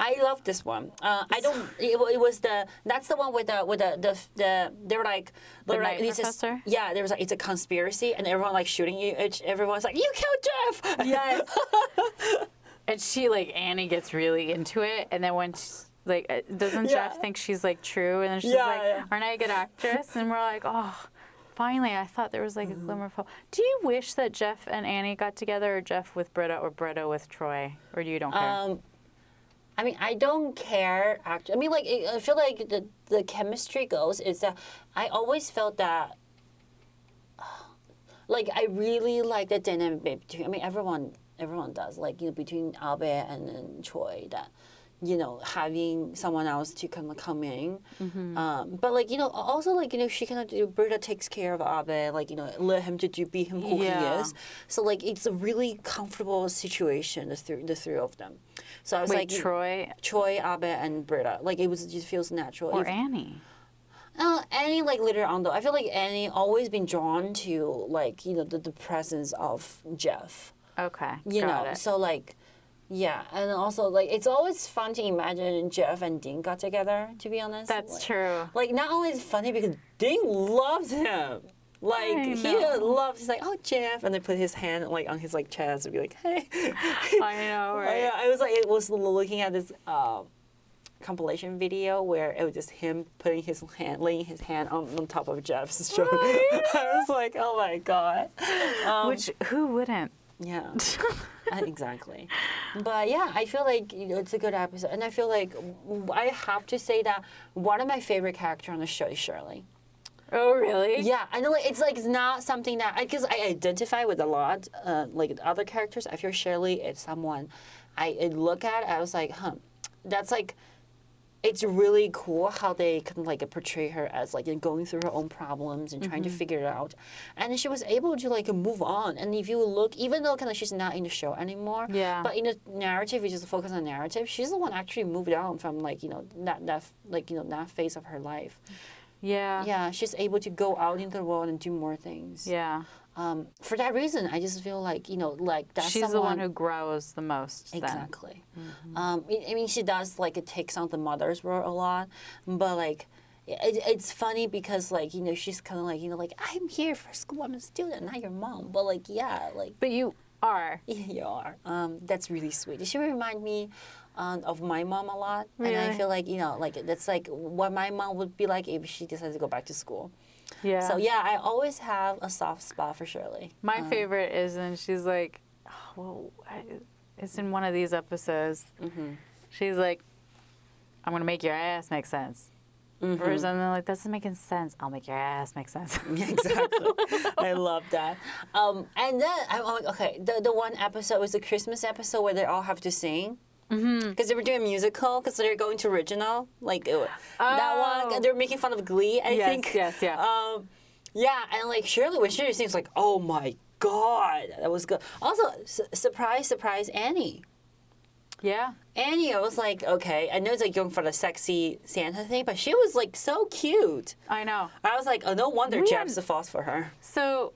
I love this one. Uh, I don't. It, it was the. That's the one with the with the the, the they were like they The like a- yeah, there was like it's a conspiracy and everyone like shooting you. Everyone's like you killed Jeff. Yes. and she like Annie gets really into it, and then when she's, like uh, doesn't Yeah. Jeff think she's like true, and then she's Yeah, like, yeah. "Aren't I a good actress?" And we're like, "Oh." Finally, I thought there was like a glimmer of hope. Do you wish that Jeff and Annie got together, or Jeff with Britta, or Britta with Troy, or do you don't care? Um, I mean, I don't care. Actually, I mean, like I I feel like the the chemistry goes is that I always felt that. Like I really like the dynamic between. I mean, everyone everyone does. Like you know, between Abed and, and Troy, that you know having someone else to kind of come in. Um, but like you know, also like you know, she kind of Britta takes care of Abed. Like you know, let him to do be him who Yeah. he is. So like it's a really comfortable situation. The three the three of them. So I was Wait, like Troy Troy, Abed, and Britta. Like it was, it just feels natural. or If- Annie? uh, Annie, like later on though, I feel like Annie always been drawn to like you know the, the presence of Jeff. Okay, You know, it. so like, yeah, and also like it's always fun to imagine Jeff and Dean got together. To be honest, That's like, true. Like not only is it funny because Dean loves him. Like he loves. He's like, oh Jeff, and then put his hand like on his like chest and be like, hey. I know, Oh, right? yeah, I was like, it was looking at this uh, compilation video where it was just him putting his hand, laying his hand on, on top of Jeff's shoulder. I was like, oh my god. Um, Which who wouldn't? Yeah, Uh, exactly. But yeah, I feel like you know, it's a good episode, and I feel like I have to say that one of my favorite character on the show is Shirley. Oh, really? Yeah, I know. Like, it's like it's not something that because I, identify with a lot. Uh, like other characters, I feel Shirley is someone I, I look at. I was like, huh, that's like. It's really cool how they kind of like portray her as like going through her own problems and trying to mm-hmm. figure it out, and she was able to like move on. And if you look, even though kind of she's not in the show anymore, Yeah. but in the narrative, you just focus on narrative. She's the one actually moved on from like you know that that like you know that phase of her life. Yeah. Yeah, she's able to go out into the world and do more things. Yeah. Um, for that reason, I just feel like you know, like that's She's the one who grows the most. Then. exactly. Um, I mean, she does like it takes on the mother's role a lot, but like. It, it's funny because like you know she's kind of like you know like I'm here for school I'm a student not your mom but like yeah like But you are. you are um, that's really sweet she remind me um, of my mom a lot and I feel like you know like that's like what my mom would be like if she decided to go back to school Yeah. so yeah I always have a soft spot for Shirley My favorite is when she's like, oh, well, I- it's in one of these episodes. Mm-hmm. She's like, I'm going to make your ass make sense. Mm-hmm. Or something like, that's not making sense. I'll make your ass make sense. exactly. I love that. Um, and then I'm like, okay, the, the one episode was the Christmas episode where they all have to sing. Because they were doing a musical, because they're going to original, like it, that one. Oh. And they're making fun of Glee. I Yes, think. yes, yeah. Um, yeah, and like Shirley, when Shirley sings, like, oh my god, that was good. Also, su- surprise, surprise, Annie. yeah. Annie, I was like, okay, I know it's like going for the sexy Santa thing, but she was like so cute. I know. I was like, oh, no wonder Jeff's the false for her. So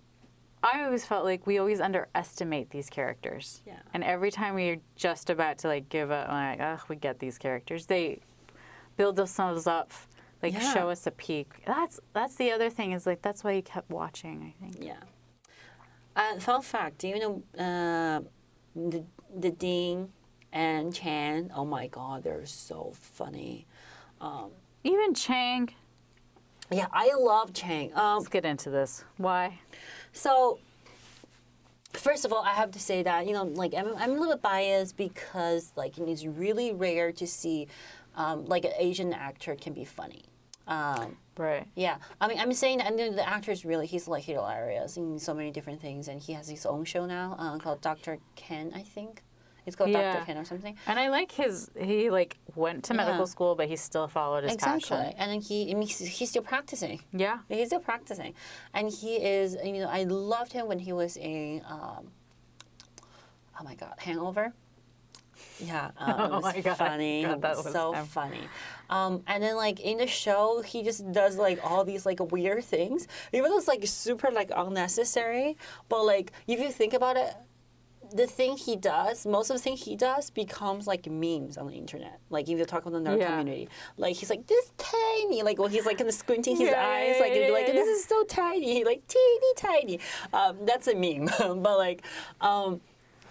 I always felt like we always underestimate these characters. Yeah. And every time we're just about to like give up, like, ugh, we get these characters. They build themselves up, like Yeah. show us a peak. That's that's the other thing is like that's why you kept watching. I think. Yeah. Uh, fun fact: Do you know uh, the the Dean and Chang? Oh my God, they're so funny. Um, Even Chang. Yeah, I love Chang. Um, Let's get into this. Why? So, first of all, I have to say that you know, like I'm, I'm a little bit biased because like it's really rare to see, um, like an Asian actor can be funny. Um, Right. yeah, I mean, I'm saying, and then the actor is really, he's like hilarious in so many different things, and he has his own show now uh, called Dr. Ken, I think. It's called Yeah. Dr. Ken or something. And I like his. He like went to medical Yeah. school, but he still followed his Exactly. passion. And then he, I mean, he's, he's still practicing. Yeah. He's still practicing, and he is. You know, I loved him when he was in. Um, oh my God, Hangover. Yeah, it Oh was my God, funny. that was so him. funny. Um, and then like in the show, he just does like all these like weird things, even though it's like super like unnecessary. But like if you think about it, the thing he does, most of the thing he does becomes like memes on the internet. Like if you talk about the nerd Yeah. community, like he's like this tiny, like well he's like kind of squinting his Yeah, eyes, like and be like this is so tiny, like teeny tiny. Um, that's a meme, but like. Um,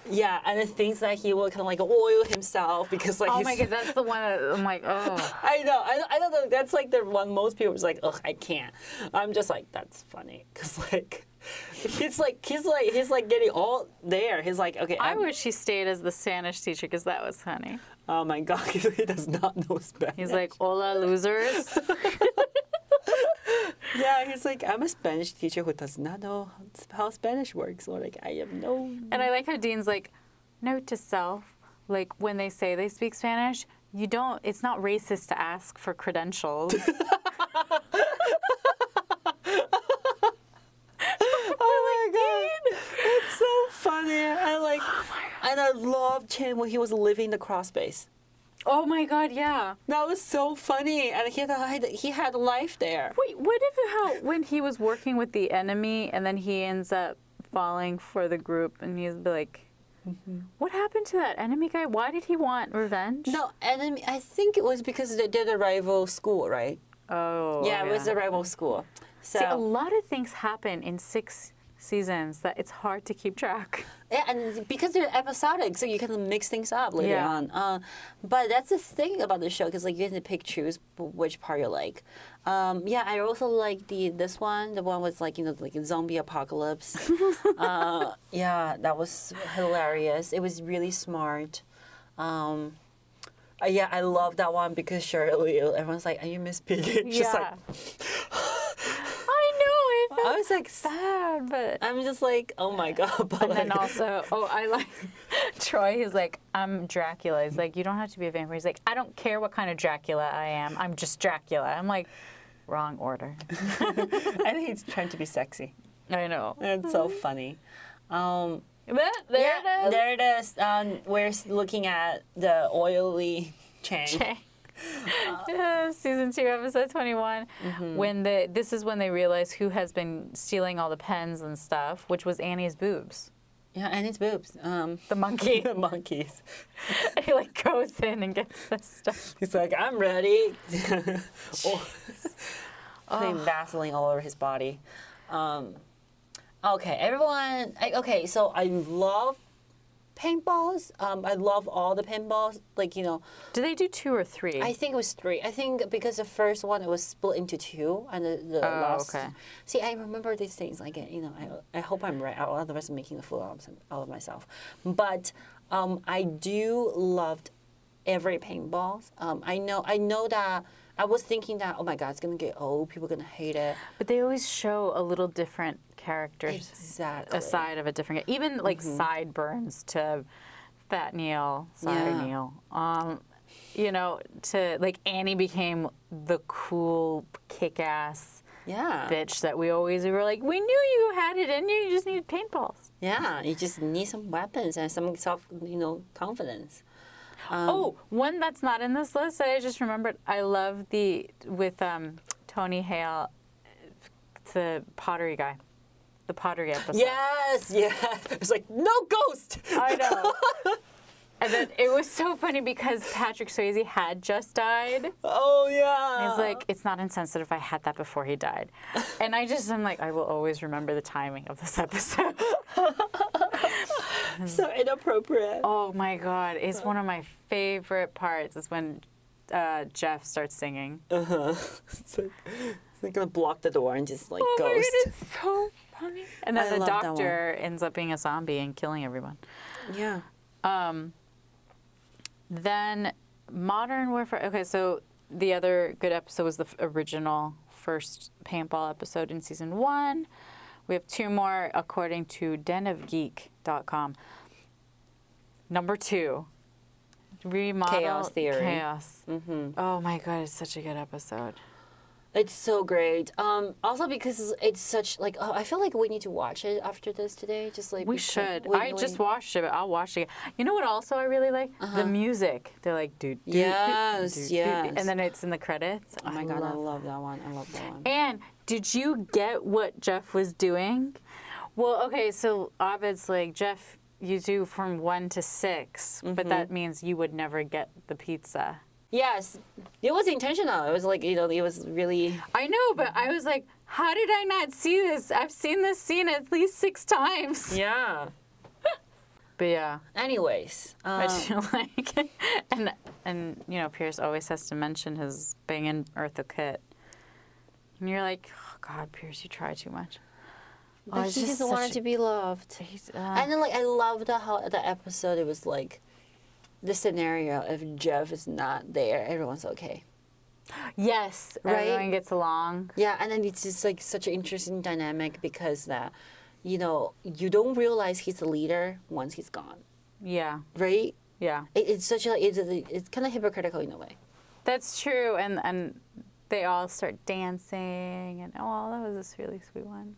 yeah, and the things that he will kind of like oil himself because like Oh my god, that's the one that I'm like, oh. I know, I, I don't know. That's like the one most people is like, ugh, I can't. I'm just like, that's funny because like, he's like, he's like, he's like getting all there. He's like, okay, I I'm, wish he stayed as the Spanish teacher because that was funny. oh my god, he does not know Spanish. He's like, hola, losers. yeah, he's like, I'm a Spanish teacher who does not know how Spanish works, or like, I have no. and I like how Dean's like, note to self, like when they say they speak Spanish, you don't, it's not racist to ask for credentials. Oh my god, it's so funny. I like, and I loved him when he was living the cross space. oh my god, yeah. That was so funny, and he had he had life there. Wait, what if how when he was working with the enemy and then he ends up falling for the group and he's like, mm-hmm. what happened to that enemy guy? Why did he want revenge? No, and then I think it was because they did a rival school, right? Oh. yeah, it was a rival school. So See, a lot of things happen in six seasons that it's hard to keep track. yeah, and because they're episodic, so you can mix things up later Yeah. on. Uh, but that's the thing about the show, because like you have to pick choose which part you like. Um, yeah, I also like the this one, the one with like you know like a zombie apocalypse. uh, yeah, that was hilarious. It was really smart. Um, uh, yeah, I love that one because Shirley, everyone's like, "Are you Miss Piggy?" She's like, know it. I was like, sad, but. I'm just like, oh my god. But And then like- also, oh, I like Troy. He's like, I'm Dracula. He's like, you don't have to be a vampire. He's like, I don't care what kind of Dracula I am. I'm just Dracula. I'm like, wrong order. I think he's trying to be sexy. I know. It's so funny. Um, But there yeah, it is. there it is. Um, we're looking at the oily Chang. Okay. Season two, episode twenty-one. When the this is when they realize who has been stealing all the pens and stuff, which was Annie's boobs, Yeah, Annie's boobs. Um, the monkey. the monkeys. he like goes in and gets this stuff. He's like, I'm ready. oh. Putting Vaseline all over his body. Um, okay, everyone. I, okay, so I love paintballs. Um, I love all the paintballs. Like you know, Do they do two or three? I think it was three. I think because the first one it was split into two, and the, the Oh, last. okay. See, I remember these things. Like you know, I, I hope I'm right. Otherwise, I'm making a fool out of, myself. But um, I do loved every paintball. Um, I know. I know that. I was thinking that oh my god, it's gonna get old. People are gonna hate it. But they always show a little different characters, Exactly. a side of a different, even like sideburns to Fat Neil, sorry Yeah. Neil. Um, you know, to like Annie became the cool, kick-ass Yeah. bitch that we always we were like, we knew you had it in you. You just needed paintballs. Yeah. You just need some weapons and some self, you know, confidence. Um, oh, one that's not in this list that I just remembered. I love the with um, Tony Hale, the pottery guy, the pottery episode. Yes. Yeah. It's like no ghost. I know. and then it was so funny because Patrick Swayze had just died. Oh yeah. He's like, it's not insensitive. I had that before he died. And I just, I'm like, I will always remember the timing of this episode. so inappropriate. Oh my God. It's one of my favorite parts is when uh, Jeff starts singing. Uh huh. it's like they're gonna block the door and just like Oh my ghost. God, it's so funny. And then I the love that one. doctor ends up being a zombie and killing everyone. Yeah. Um, then modern warfare. Okay, so the other good episode was the f- original first paintball episode in season one. We have two more according to denofgeek.com. Number two, Remedial Chaos Theory. Chaos. Mm-hmm. Oh my god, it's such a good episode. It's so great. Um, also because it's such like oh, I feel like we need to watch it after this today. Just like We should. we- I we- just watched it, but I'll watch it. You know what? Also, I really like the music. They're like, dude, Yes, yes. and then it's in the credits. Oh my god, I love love that one. I love that one. And did you get what Jeff was doing? Well, okay, so Abed's like, Jeff, you do from one to 6 Mm-hmm. but that means you would never get the pizza. Yes, it was intentional. It was like you know, it was really. I know, but I was like, how did I not see this? I've seen this scene at least six times. Yeah. But yeah, Anyways, I um, do like, and and you know, Pierce always has to mention his banging Eartha Kitt, and you're like, oh, God, Pierce, you try too much. but Oh, he just just wanted a- to be loved. Uh, And then like I loved how the episode. It was like the scenario if Jeff is not there, everyone's okay. Yes, Right? everyone gets along. Yeah, and then it's just like such an interesting dynamic because that, you know, you don't realize he's the leader once he's gone, Yeah, right? yeah, It, it's such a it's, it's kind of hypocritical in a way. that's true. And and they all start dancing, and oh, that was this really sweet one.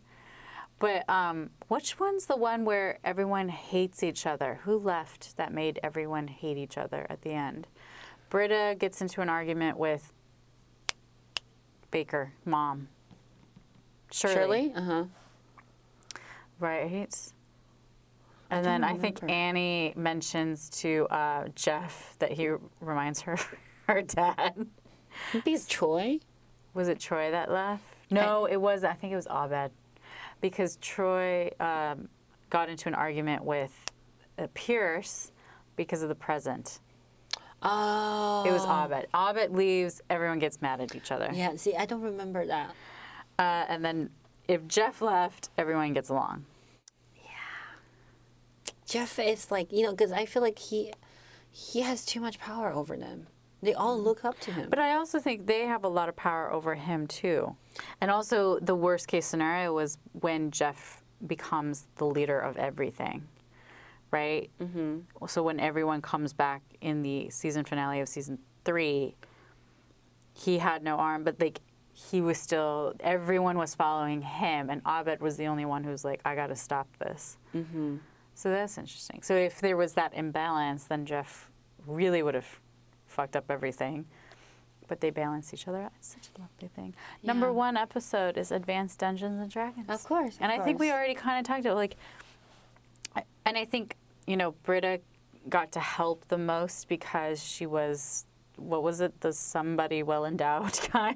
But um, which one's the one where everyone hates each other? Who left that made everyone hate each other at the end? Britta gets into an argument with Baker, mom. Shirley. Shirley, uh huh. Right. And then I think. Annie mentions to uh, Jeff that he reminds her of her dad. Maybe it's Troy. Was it Troy that left? No, it was. I think it was Abed, because Troy um, got into an argument with uh, Pierce because of the present. Oh. It was Abed. Abed leaves. Everyone gets mad at each other. Yeah. See, I don't remember that. Uh, and then if Jeff left, everyone gets along. Yeah. Jeff is like you know because I feel like he he has too much power over them. They all look up to him. But I also think they have a lot of power over him too. And also, the worst case scenario was when Jeff becomes the leader of everything, right? Mm-hmm. So when everyone comes back in the season finale of season three, he had no arm, but like he was still. Everyone was following him, and Abed was the only one who was like, "I got to stop this." Mm-hmm. So that's interesting. So if there was that imbalance, then Jeff really would have fucked up everything. But they balance each other out. It's such a lovely thing. Number one episode is Advanced Dungeons and Dragons. Of course, And of I think we already kind of talked about like, and I think you know Britta got to help the most because she was what was it the somebody well endowed guy.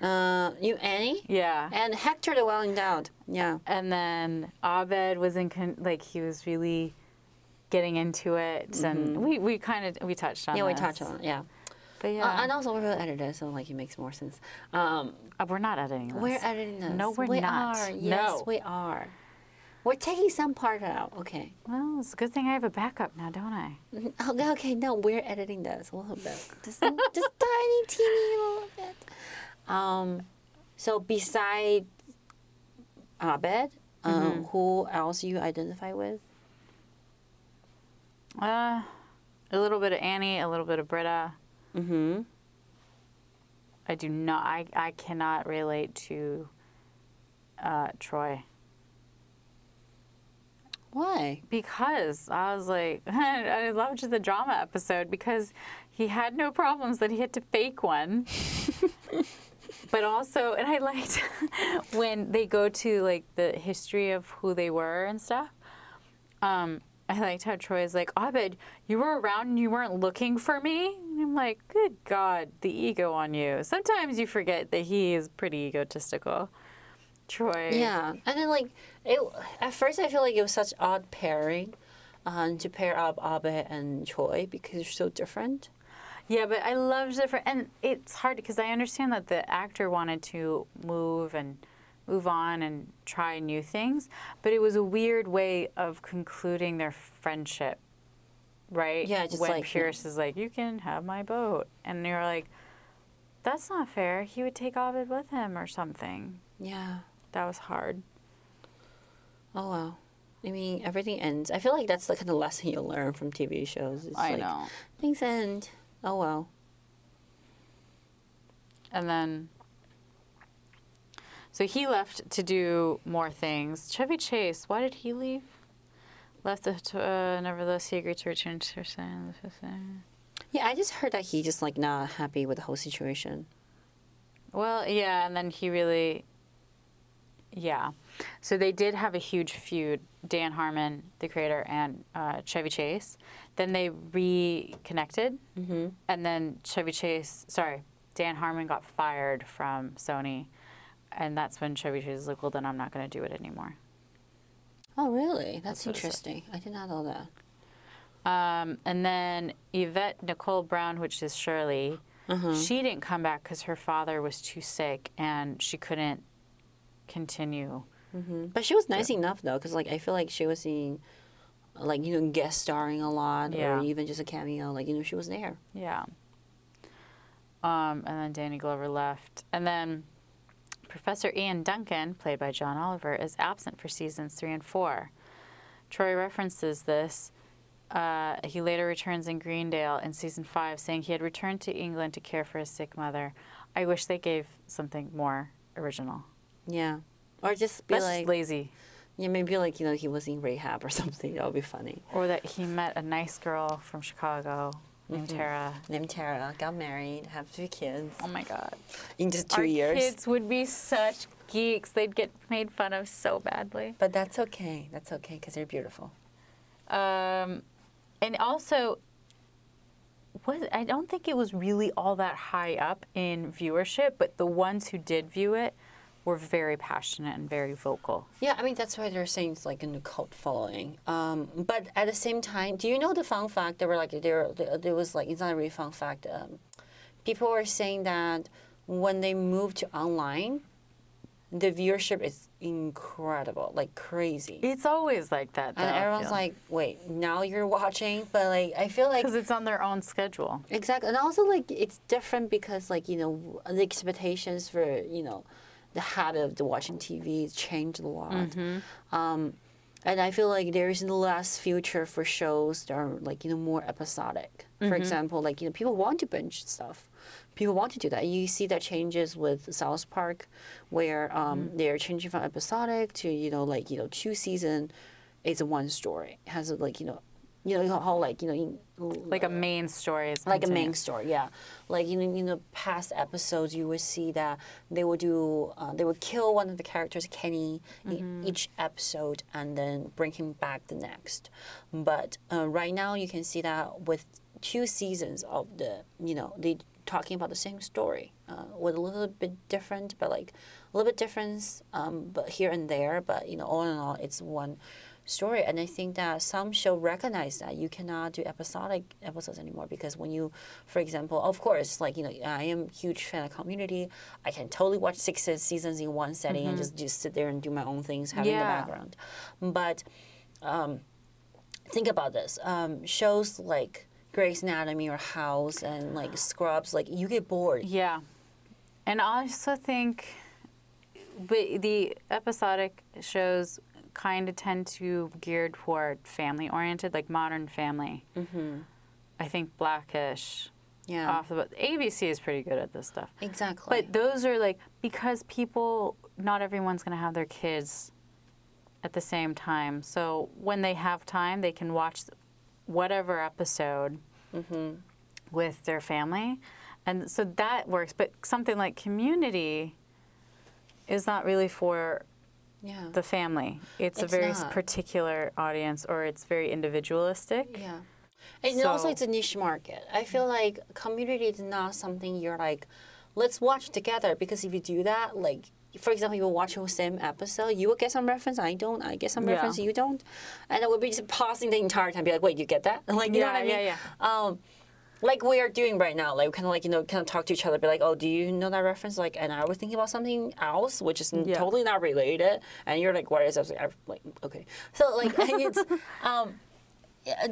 uh, you Annie yeah. and Hector the well endowed. Yeah. And then Abed was in con- like he was really getting into it, and we, we kind of we touched on Mm-hmm. Yeah, we touched on it. Yeah. But yeah, Uh, and also we're gonna edit it, so like it makes more sense. Um, Uh, we're not editing this. we're editing this. No, we're we not. Are. Yes, No. we are. We're taking some part out. Okay. Well, it's a good thing I have a backup now, don't I? Okay. Okay. No, we're editing this a little bit. Just, just tiny, teeny little bit. Um, so besides Abed, um, who else you identify with? Uh, a little bit of Annie, a little bit of Britta. Mm-hmm. I do not. I I cannot relate to uh, Troy Why? because I was like, I loved the drama episode because he had no problems that he had to fake one. but also, and I liked when they go to like the history of who they were and stuff. Um, I liked how Troy is like, Abed, you were around and you weren't looking for me. And I'm like, good God, the ego on you. Sometimes you forget that he is pretty egotistical. Troy. Yeah, and then like it. At first, I feel like it was such odd pairing, um, to pair up Abed and Troy because they're so different. Yeah, but I loved it for, and it's hard because I understand that the actor wanted to move and move on and try new things, but it was a weird way of concluding their friendship, right? Yeah, just when like- Pierce is like, "You can have my boat," and you're like, "That's not fair. He would take Abed with him or something." Yeah. That was hard. Oh wow. I mean, everything ends. I feel like that's the kind of lesson you learn from TV shows. It's I like, know. Things end. Oh well. And then, so he left to do more things. Chevy Chase, why did he leave? Left the, to, uh, nevertheless, he agreed to return to San Yeah, I just heard that he just like not happy with the whole situation. Well, yeah, and then he really, yeah. So they did have a huge feud, Dan Harmon, the creator, and uh, Chevy Chase. Then they reconnected, Mm-hmm. and then Chevy Chase, sorry, Dan Harmon got fired from Sony, and that's when Chevy Chase was like, well, then I'm not going to do it anymore. Oh really? That's, That's what it said. interesting. I did not know that. Um, and then Yvette Nicole Brown, which is Shirley, Uh-huh. she didn't come back because her father was too sick and she couldn't continue. hmm But she was nice enough though, because like I feel like she was seeing, like you know, guest starring a lot, Yeah. or even just a cameo. Like you know, she was there. Yeah. Um, and then Danny Glover left. And then Professor Ian Duncan, played by John Oliver, is absent for seasons three and four. Troy references this. Uh, he later returns in Greendale in season five, saying he had returned to England to care for his sick mother. I wish they gave something more original. Yeah. Or just be That's like, just lazy. yeah, maybe like you know he was in rehab or something. That would be funny. Or that he met a nice girl from Chicago named Mhm. Tara. Named Tara, got married, have three kids Oh my God. in just two Our years. kids would be such geeks. They'd get made fun of so badly. But that's okay. That's okay because they're beautiful. Um, and also, was I don't think it was really all that high up in viewership, but the ones who did view it were very passionate and very vocal. Yeah, I mean that's why they're saying it's like a the cult following. Um, but at the same time, do you know the fun fact? There were like there there, was like it's not a really fun fact. Um, people were saying that when they moved to online, the viewership is incredible, like crazy. It's always like that. and everyone's like, "Wait, now you're watching?" But like, I feel like because it's on their own schedule. Exactly, and also like it's different because like you know the expectations for you know the habit of the watching TV changed a lot. Mm-hmm. Um, and I feel like there is less future for shows that are like you know more episodic. Mm-hmm. For example, like you know people want to binge stuff. People want to do that. You see that changes with South Park, where um, Mm-hmm. they're changing from episodic to you know like you know two season, it's a one story. It has a, like you know, you know how like you know in, Like a main story is like a main story, yeah. Like you know, in the past episodes, you would see that they would do, uh, they would kill one of the characters, Kenny, in each episode, and then bring him back the next. But uh, right now, you can see that with two seasons of the, you know, they talking about the same story uh, with a little bit different, but like a little bit difference, um, but here and there. But you know, all in all, it's one story and i think that some show recognize that you cannot do episodic episodes anymore because when you for example of course like you know i am a huge fan of community i can totally watch six seasons in one setting and just just sit there and do my own things having Yeah. the background but um, think about this um, shows like Grey's Anatomy or House and like Scrubs, like you get bored. Yeah. And I also think but the episodic shows kind of tend to gear toward family oriented, like Modern Family. Mm-hmm. I think Blackish. Yeah, Off the but ABC is pretty good at this stuff. exactly. But those are like because people, not everyone's going to have their kids at the same time. So when they have time, they can watch whatever episode mm-hmm. with their family. And so that works. But something like community is not really for yeah, the family. It's, It's a very not. particular audience or it's very individualistic. Yeah. And also, So- it's a niche market. I feel like community is not something you're like, let's watch together. Because if you do that, like, for example, you will watch the same episode, you will get some reference, I don't, I get some Yeah. reference, you don't. And I would be just pausing the entire time, be like, wait, you get that? Like, you know what I mean? yeah, Um, like we are doing right now, like we kind of like you know, kind of talk to each other, be like, oh, do you know that reference? Like, and I was thinking about something else, which is Yeah. totally not related, and you're like, what is? I was like, I'm like, okay, so like it's, um,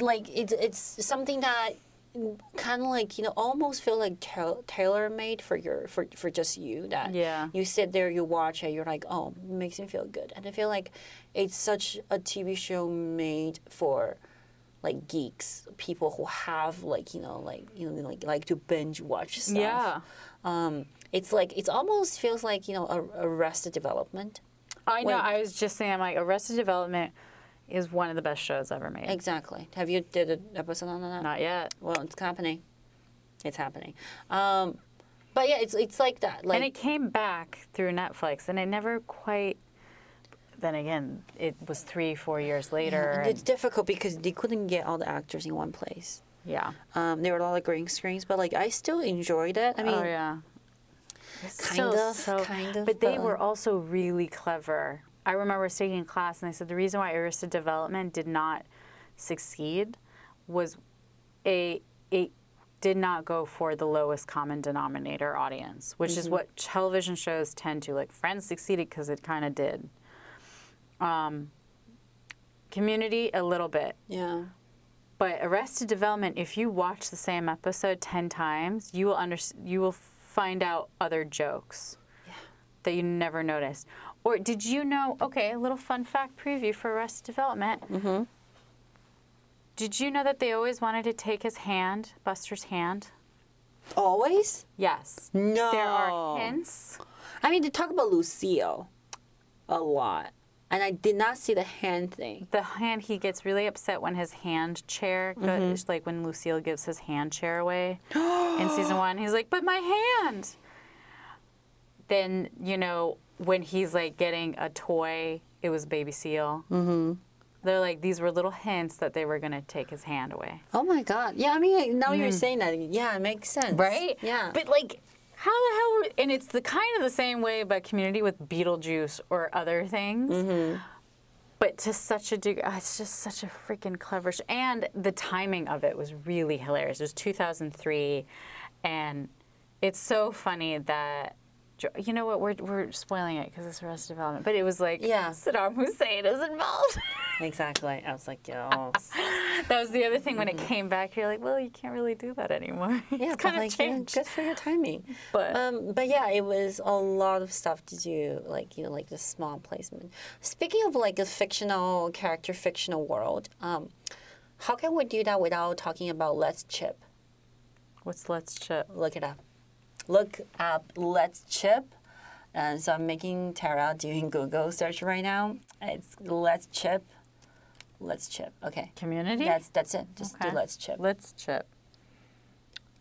like it's it's something that kind of like you know almost feel like tailor made for your for for just you that Yeah. you sit there you watch it you're like oh it makes me feel good and I feel like it's such a TV show made for like geeks people who have like you know like you know like like to binge watch stuff Yeah. um it's like it's almost feels like you know a arrested development I know. Wait. I was just saying, I'm like, Arrested Development is one of the best shows ever made. exactly have you did an episode on that Not yet. Well, it's happening. It's happening. Um, but yeah, it's it's like that. Like and it came back through Netflix, and it never quite. Then again, it was three, four years later. and- it's difficult because they couldn't get all the actors in one place. yeah. Um, there were a lot of green screens, but like I still enjoyed it. I mean, oh yeah. Kind still of, so- kind of, But they but, were also really clever. I remember taking a class, and they said the reason why Arrested Development did not succeed was a it did not go for the lowest common denominator audience, which Mm-hmm. is what television shows tend to. Like Friends succeeded because it kind of did. Um, community a little bit, yeah, but Arrested Development, if you watch the same episode 10 times, you will under, you will find out other jokes yeah. that you never noticed. Or did you know, okay, a little fun fact preview for Arrested Development. Mm-hmm. Did you know that they always wanted to take his hand, Buster's hand? always. Yes. No, There are hints. I mean, to talk about Lucille a lot, and I did not see the hand thing. The hand, he gets really upset when his hand chair goes, like when Lucille gives his hand chair away in season one. He's like, but my hand. Then, you know, when he's like getting a toy, it was Baby Seal. Mm-hmm. They're like, these were little hints that they were going to take his hand away. Oh my god! Yeah, I mean, now you're saying that, yeah, it makes sense, right? Yeah, But like, how the hell? Were, and it's the kind of the same way about Community with Beetlejuice or other things. Mm-hmm. But to such a degree, it's just such a freaking clever. Sh- and the timing of it was really hilarious. It was 2003, and it's so funny that. You know what? We're, we're spoiling it because it's Arrested Development. But it was like Yeah. Saddam Hussein is involved. exactly. I was like, yo, that was the other thing when it came back. You're like, well, you can't really do that anymore. Mm-hmm. yeah, it's kind of like, yeah, changed. good for your timing. But- um, but yeah, it was a lot of stuff to do, like you know, like the small placement. Speaking of like a fictional character, fictional world, um, how can we do that without talking about Let's Chip? What's Let's Chip? Look it up. Look up Let's Chip. And so I'm making Tara doing Google search right now. It's Let's Chip. Let's Chip. Okay. Community? That's that's it. Just Okay. do Let's Chip. Let's chip.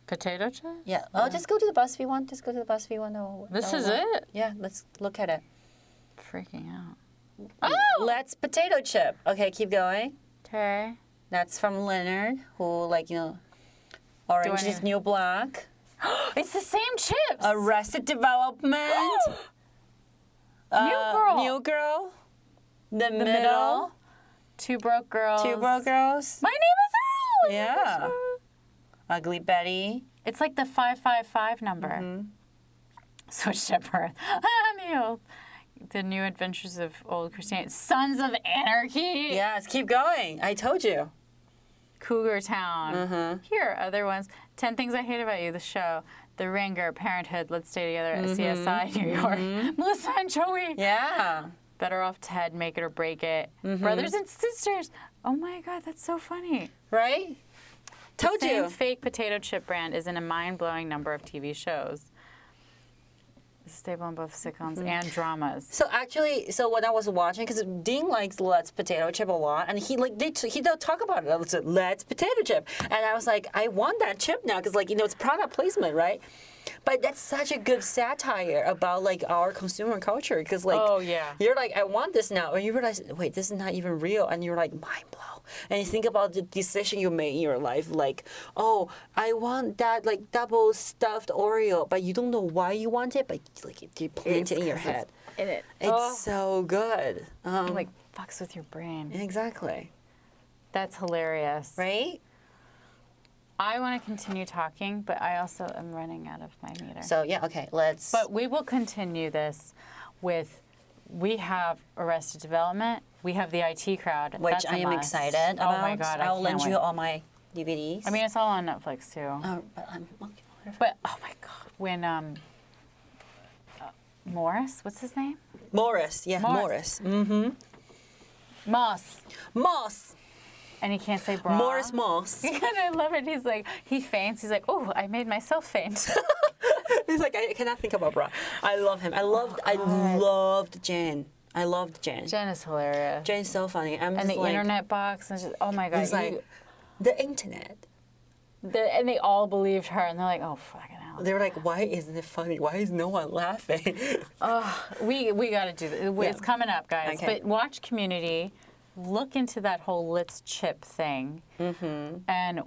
Potato chip? Yeah. Oh, just go to the BuzzFeed one. Just go to the BuzzFeed one. Oh, This is it? Yeah. Let's look at it. Freaking out. Oh. Let's potato chip. Okay, keep going. Okay. That's from Leonard, who like you know, Orange is New Black, It's the same chips. Arrested Development, New uh, Girl. New Girl, The, middle, Middle. Two broke girls. Two Broke Girls, My name is Earl. Yeah. Ugly Betty. It's like the 555 number. Mm-hmm. Switched at birth. Neil. The New Adventures of Old Christine. Sons of Anarchy. Yes, keep going. I told you. Cougar Town. Mm-hmm. Here are other ones. 10 Things I Hate About You, the show. The Ringer, Parenthood, Let's Stay Together, CSI, New York. Melissa and Joey. Mm-hmm. Yeah. Better Off Ted, Make It or Break It. Brothers and Sisters. Oh my God, that's so funny. Right? Told Same you. fake potato chip brand is in a mind blowing number of TV shows. Stable in both sitcoms mm-hmm. and dramas. So actually, so when I was watching, because Dean likes Let's Potato Chip a lot, and he like they he did talk about it. I was like, Let's Potato Chip, and I was like, I want that chip now, because like you know it's product placement, right? But that's such a good satire about like our consumer culture, because like Oh, yeah. you're like I want this now, and you realize wait this is not even real, and you're like mind blow, and you think about the decision you made in your life, like oh I want that like double stuffed Oreo, but you don't know why you want it, but like you plant it in your head. it's In it. It's Oh, so good. Um, like fucks with your brain. exactly. That's hilarious. Right? I want to continue talking, but I also am running out of my meter. So yeah, okay, let's. But we will continue this with. We have Arrested Development. We have the IT crowd. which That's I am must. excited about. Oh my god! I'll lend wait. you all my DVDs. I mean, it's all on Netflix too. oh, but I'm. But oh my god, when um, uh, Morris, what's his name? Morris, yeah, Morris. Morris. Mm. Moss, Moss, and he can't say bra. Morris Moss. And I love it. He's like, he faints. He's like, oh, I made myself faint. He's like, I cannot think about bra. I love him. I loved, I oh loved Jen. I loved Jen. Jen is hilarious. Jen's so funny. I'm and the like, internet box, and just, oh my god. Like you- the internet. the- and they all believed her, and they're like, oh fucking hell. They were like, why isn't it funny? Why is no one laughing? Oh, we we got to do this. It's coming up, guys. Okay. But watch Community. Look into that whole Let's Chip thing, Mm-hmm. and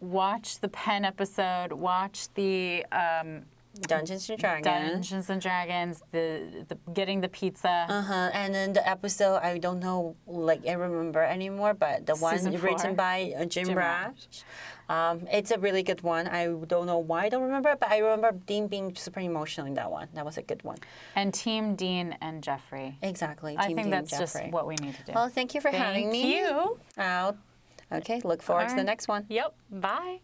watch the Pen episode. Watch the um, Dungeons and Dragons. Dungeons and Dragons. The, the getting the pizza. Uh huh. And then the episode, I don't know, like I remember anymore, but the one four. written by uh, Jim, Jim Rash. Um, it's a really good one. I don't know why I don't remember, it, but I remember Dean being super emotional in that one. That was a good one. and Team Dean and Jeffrey. Exactly. I Team think Dean that's Jeffrey. just what we need to do. Well, thank you for having me. Thank you. Out. Okay. Look forward to the next one. Yep. Bye.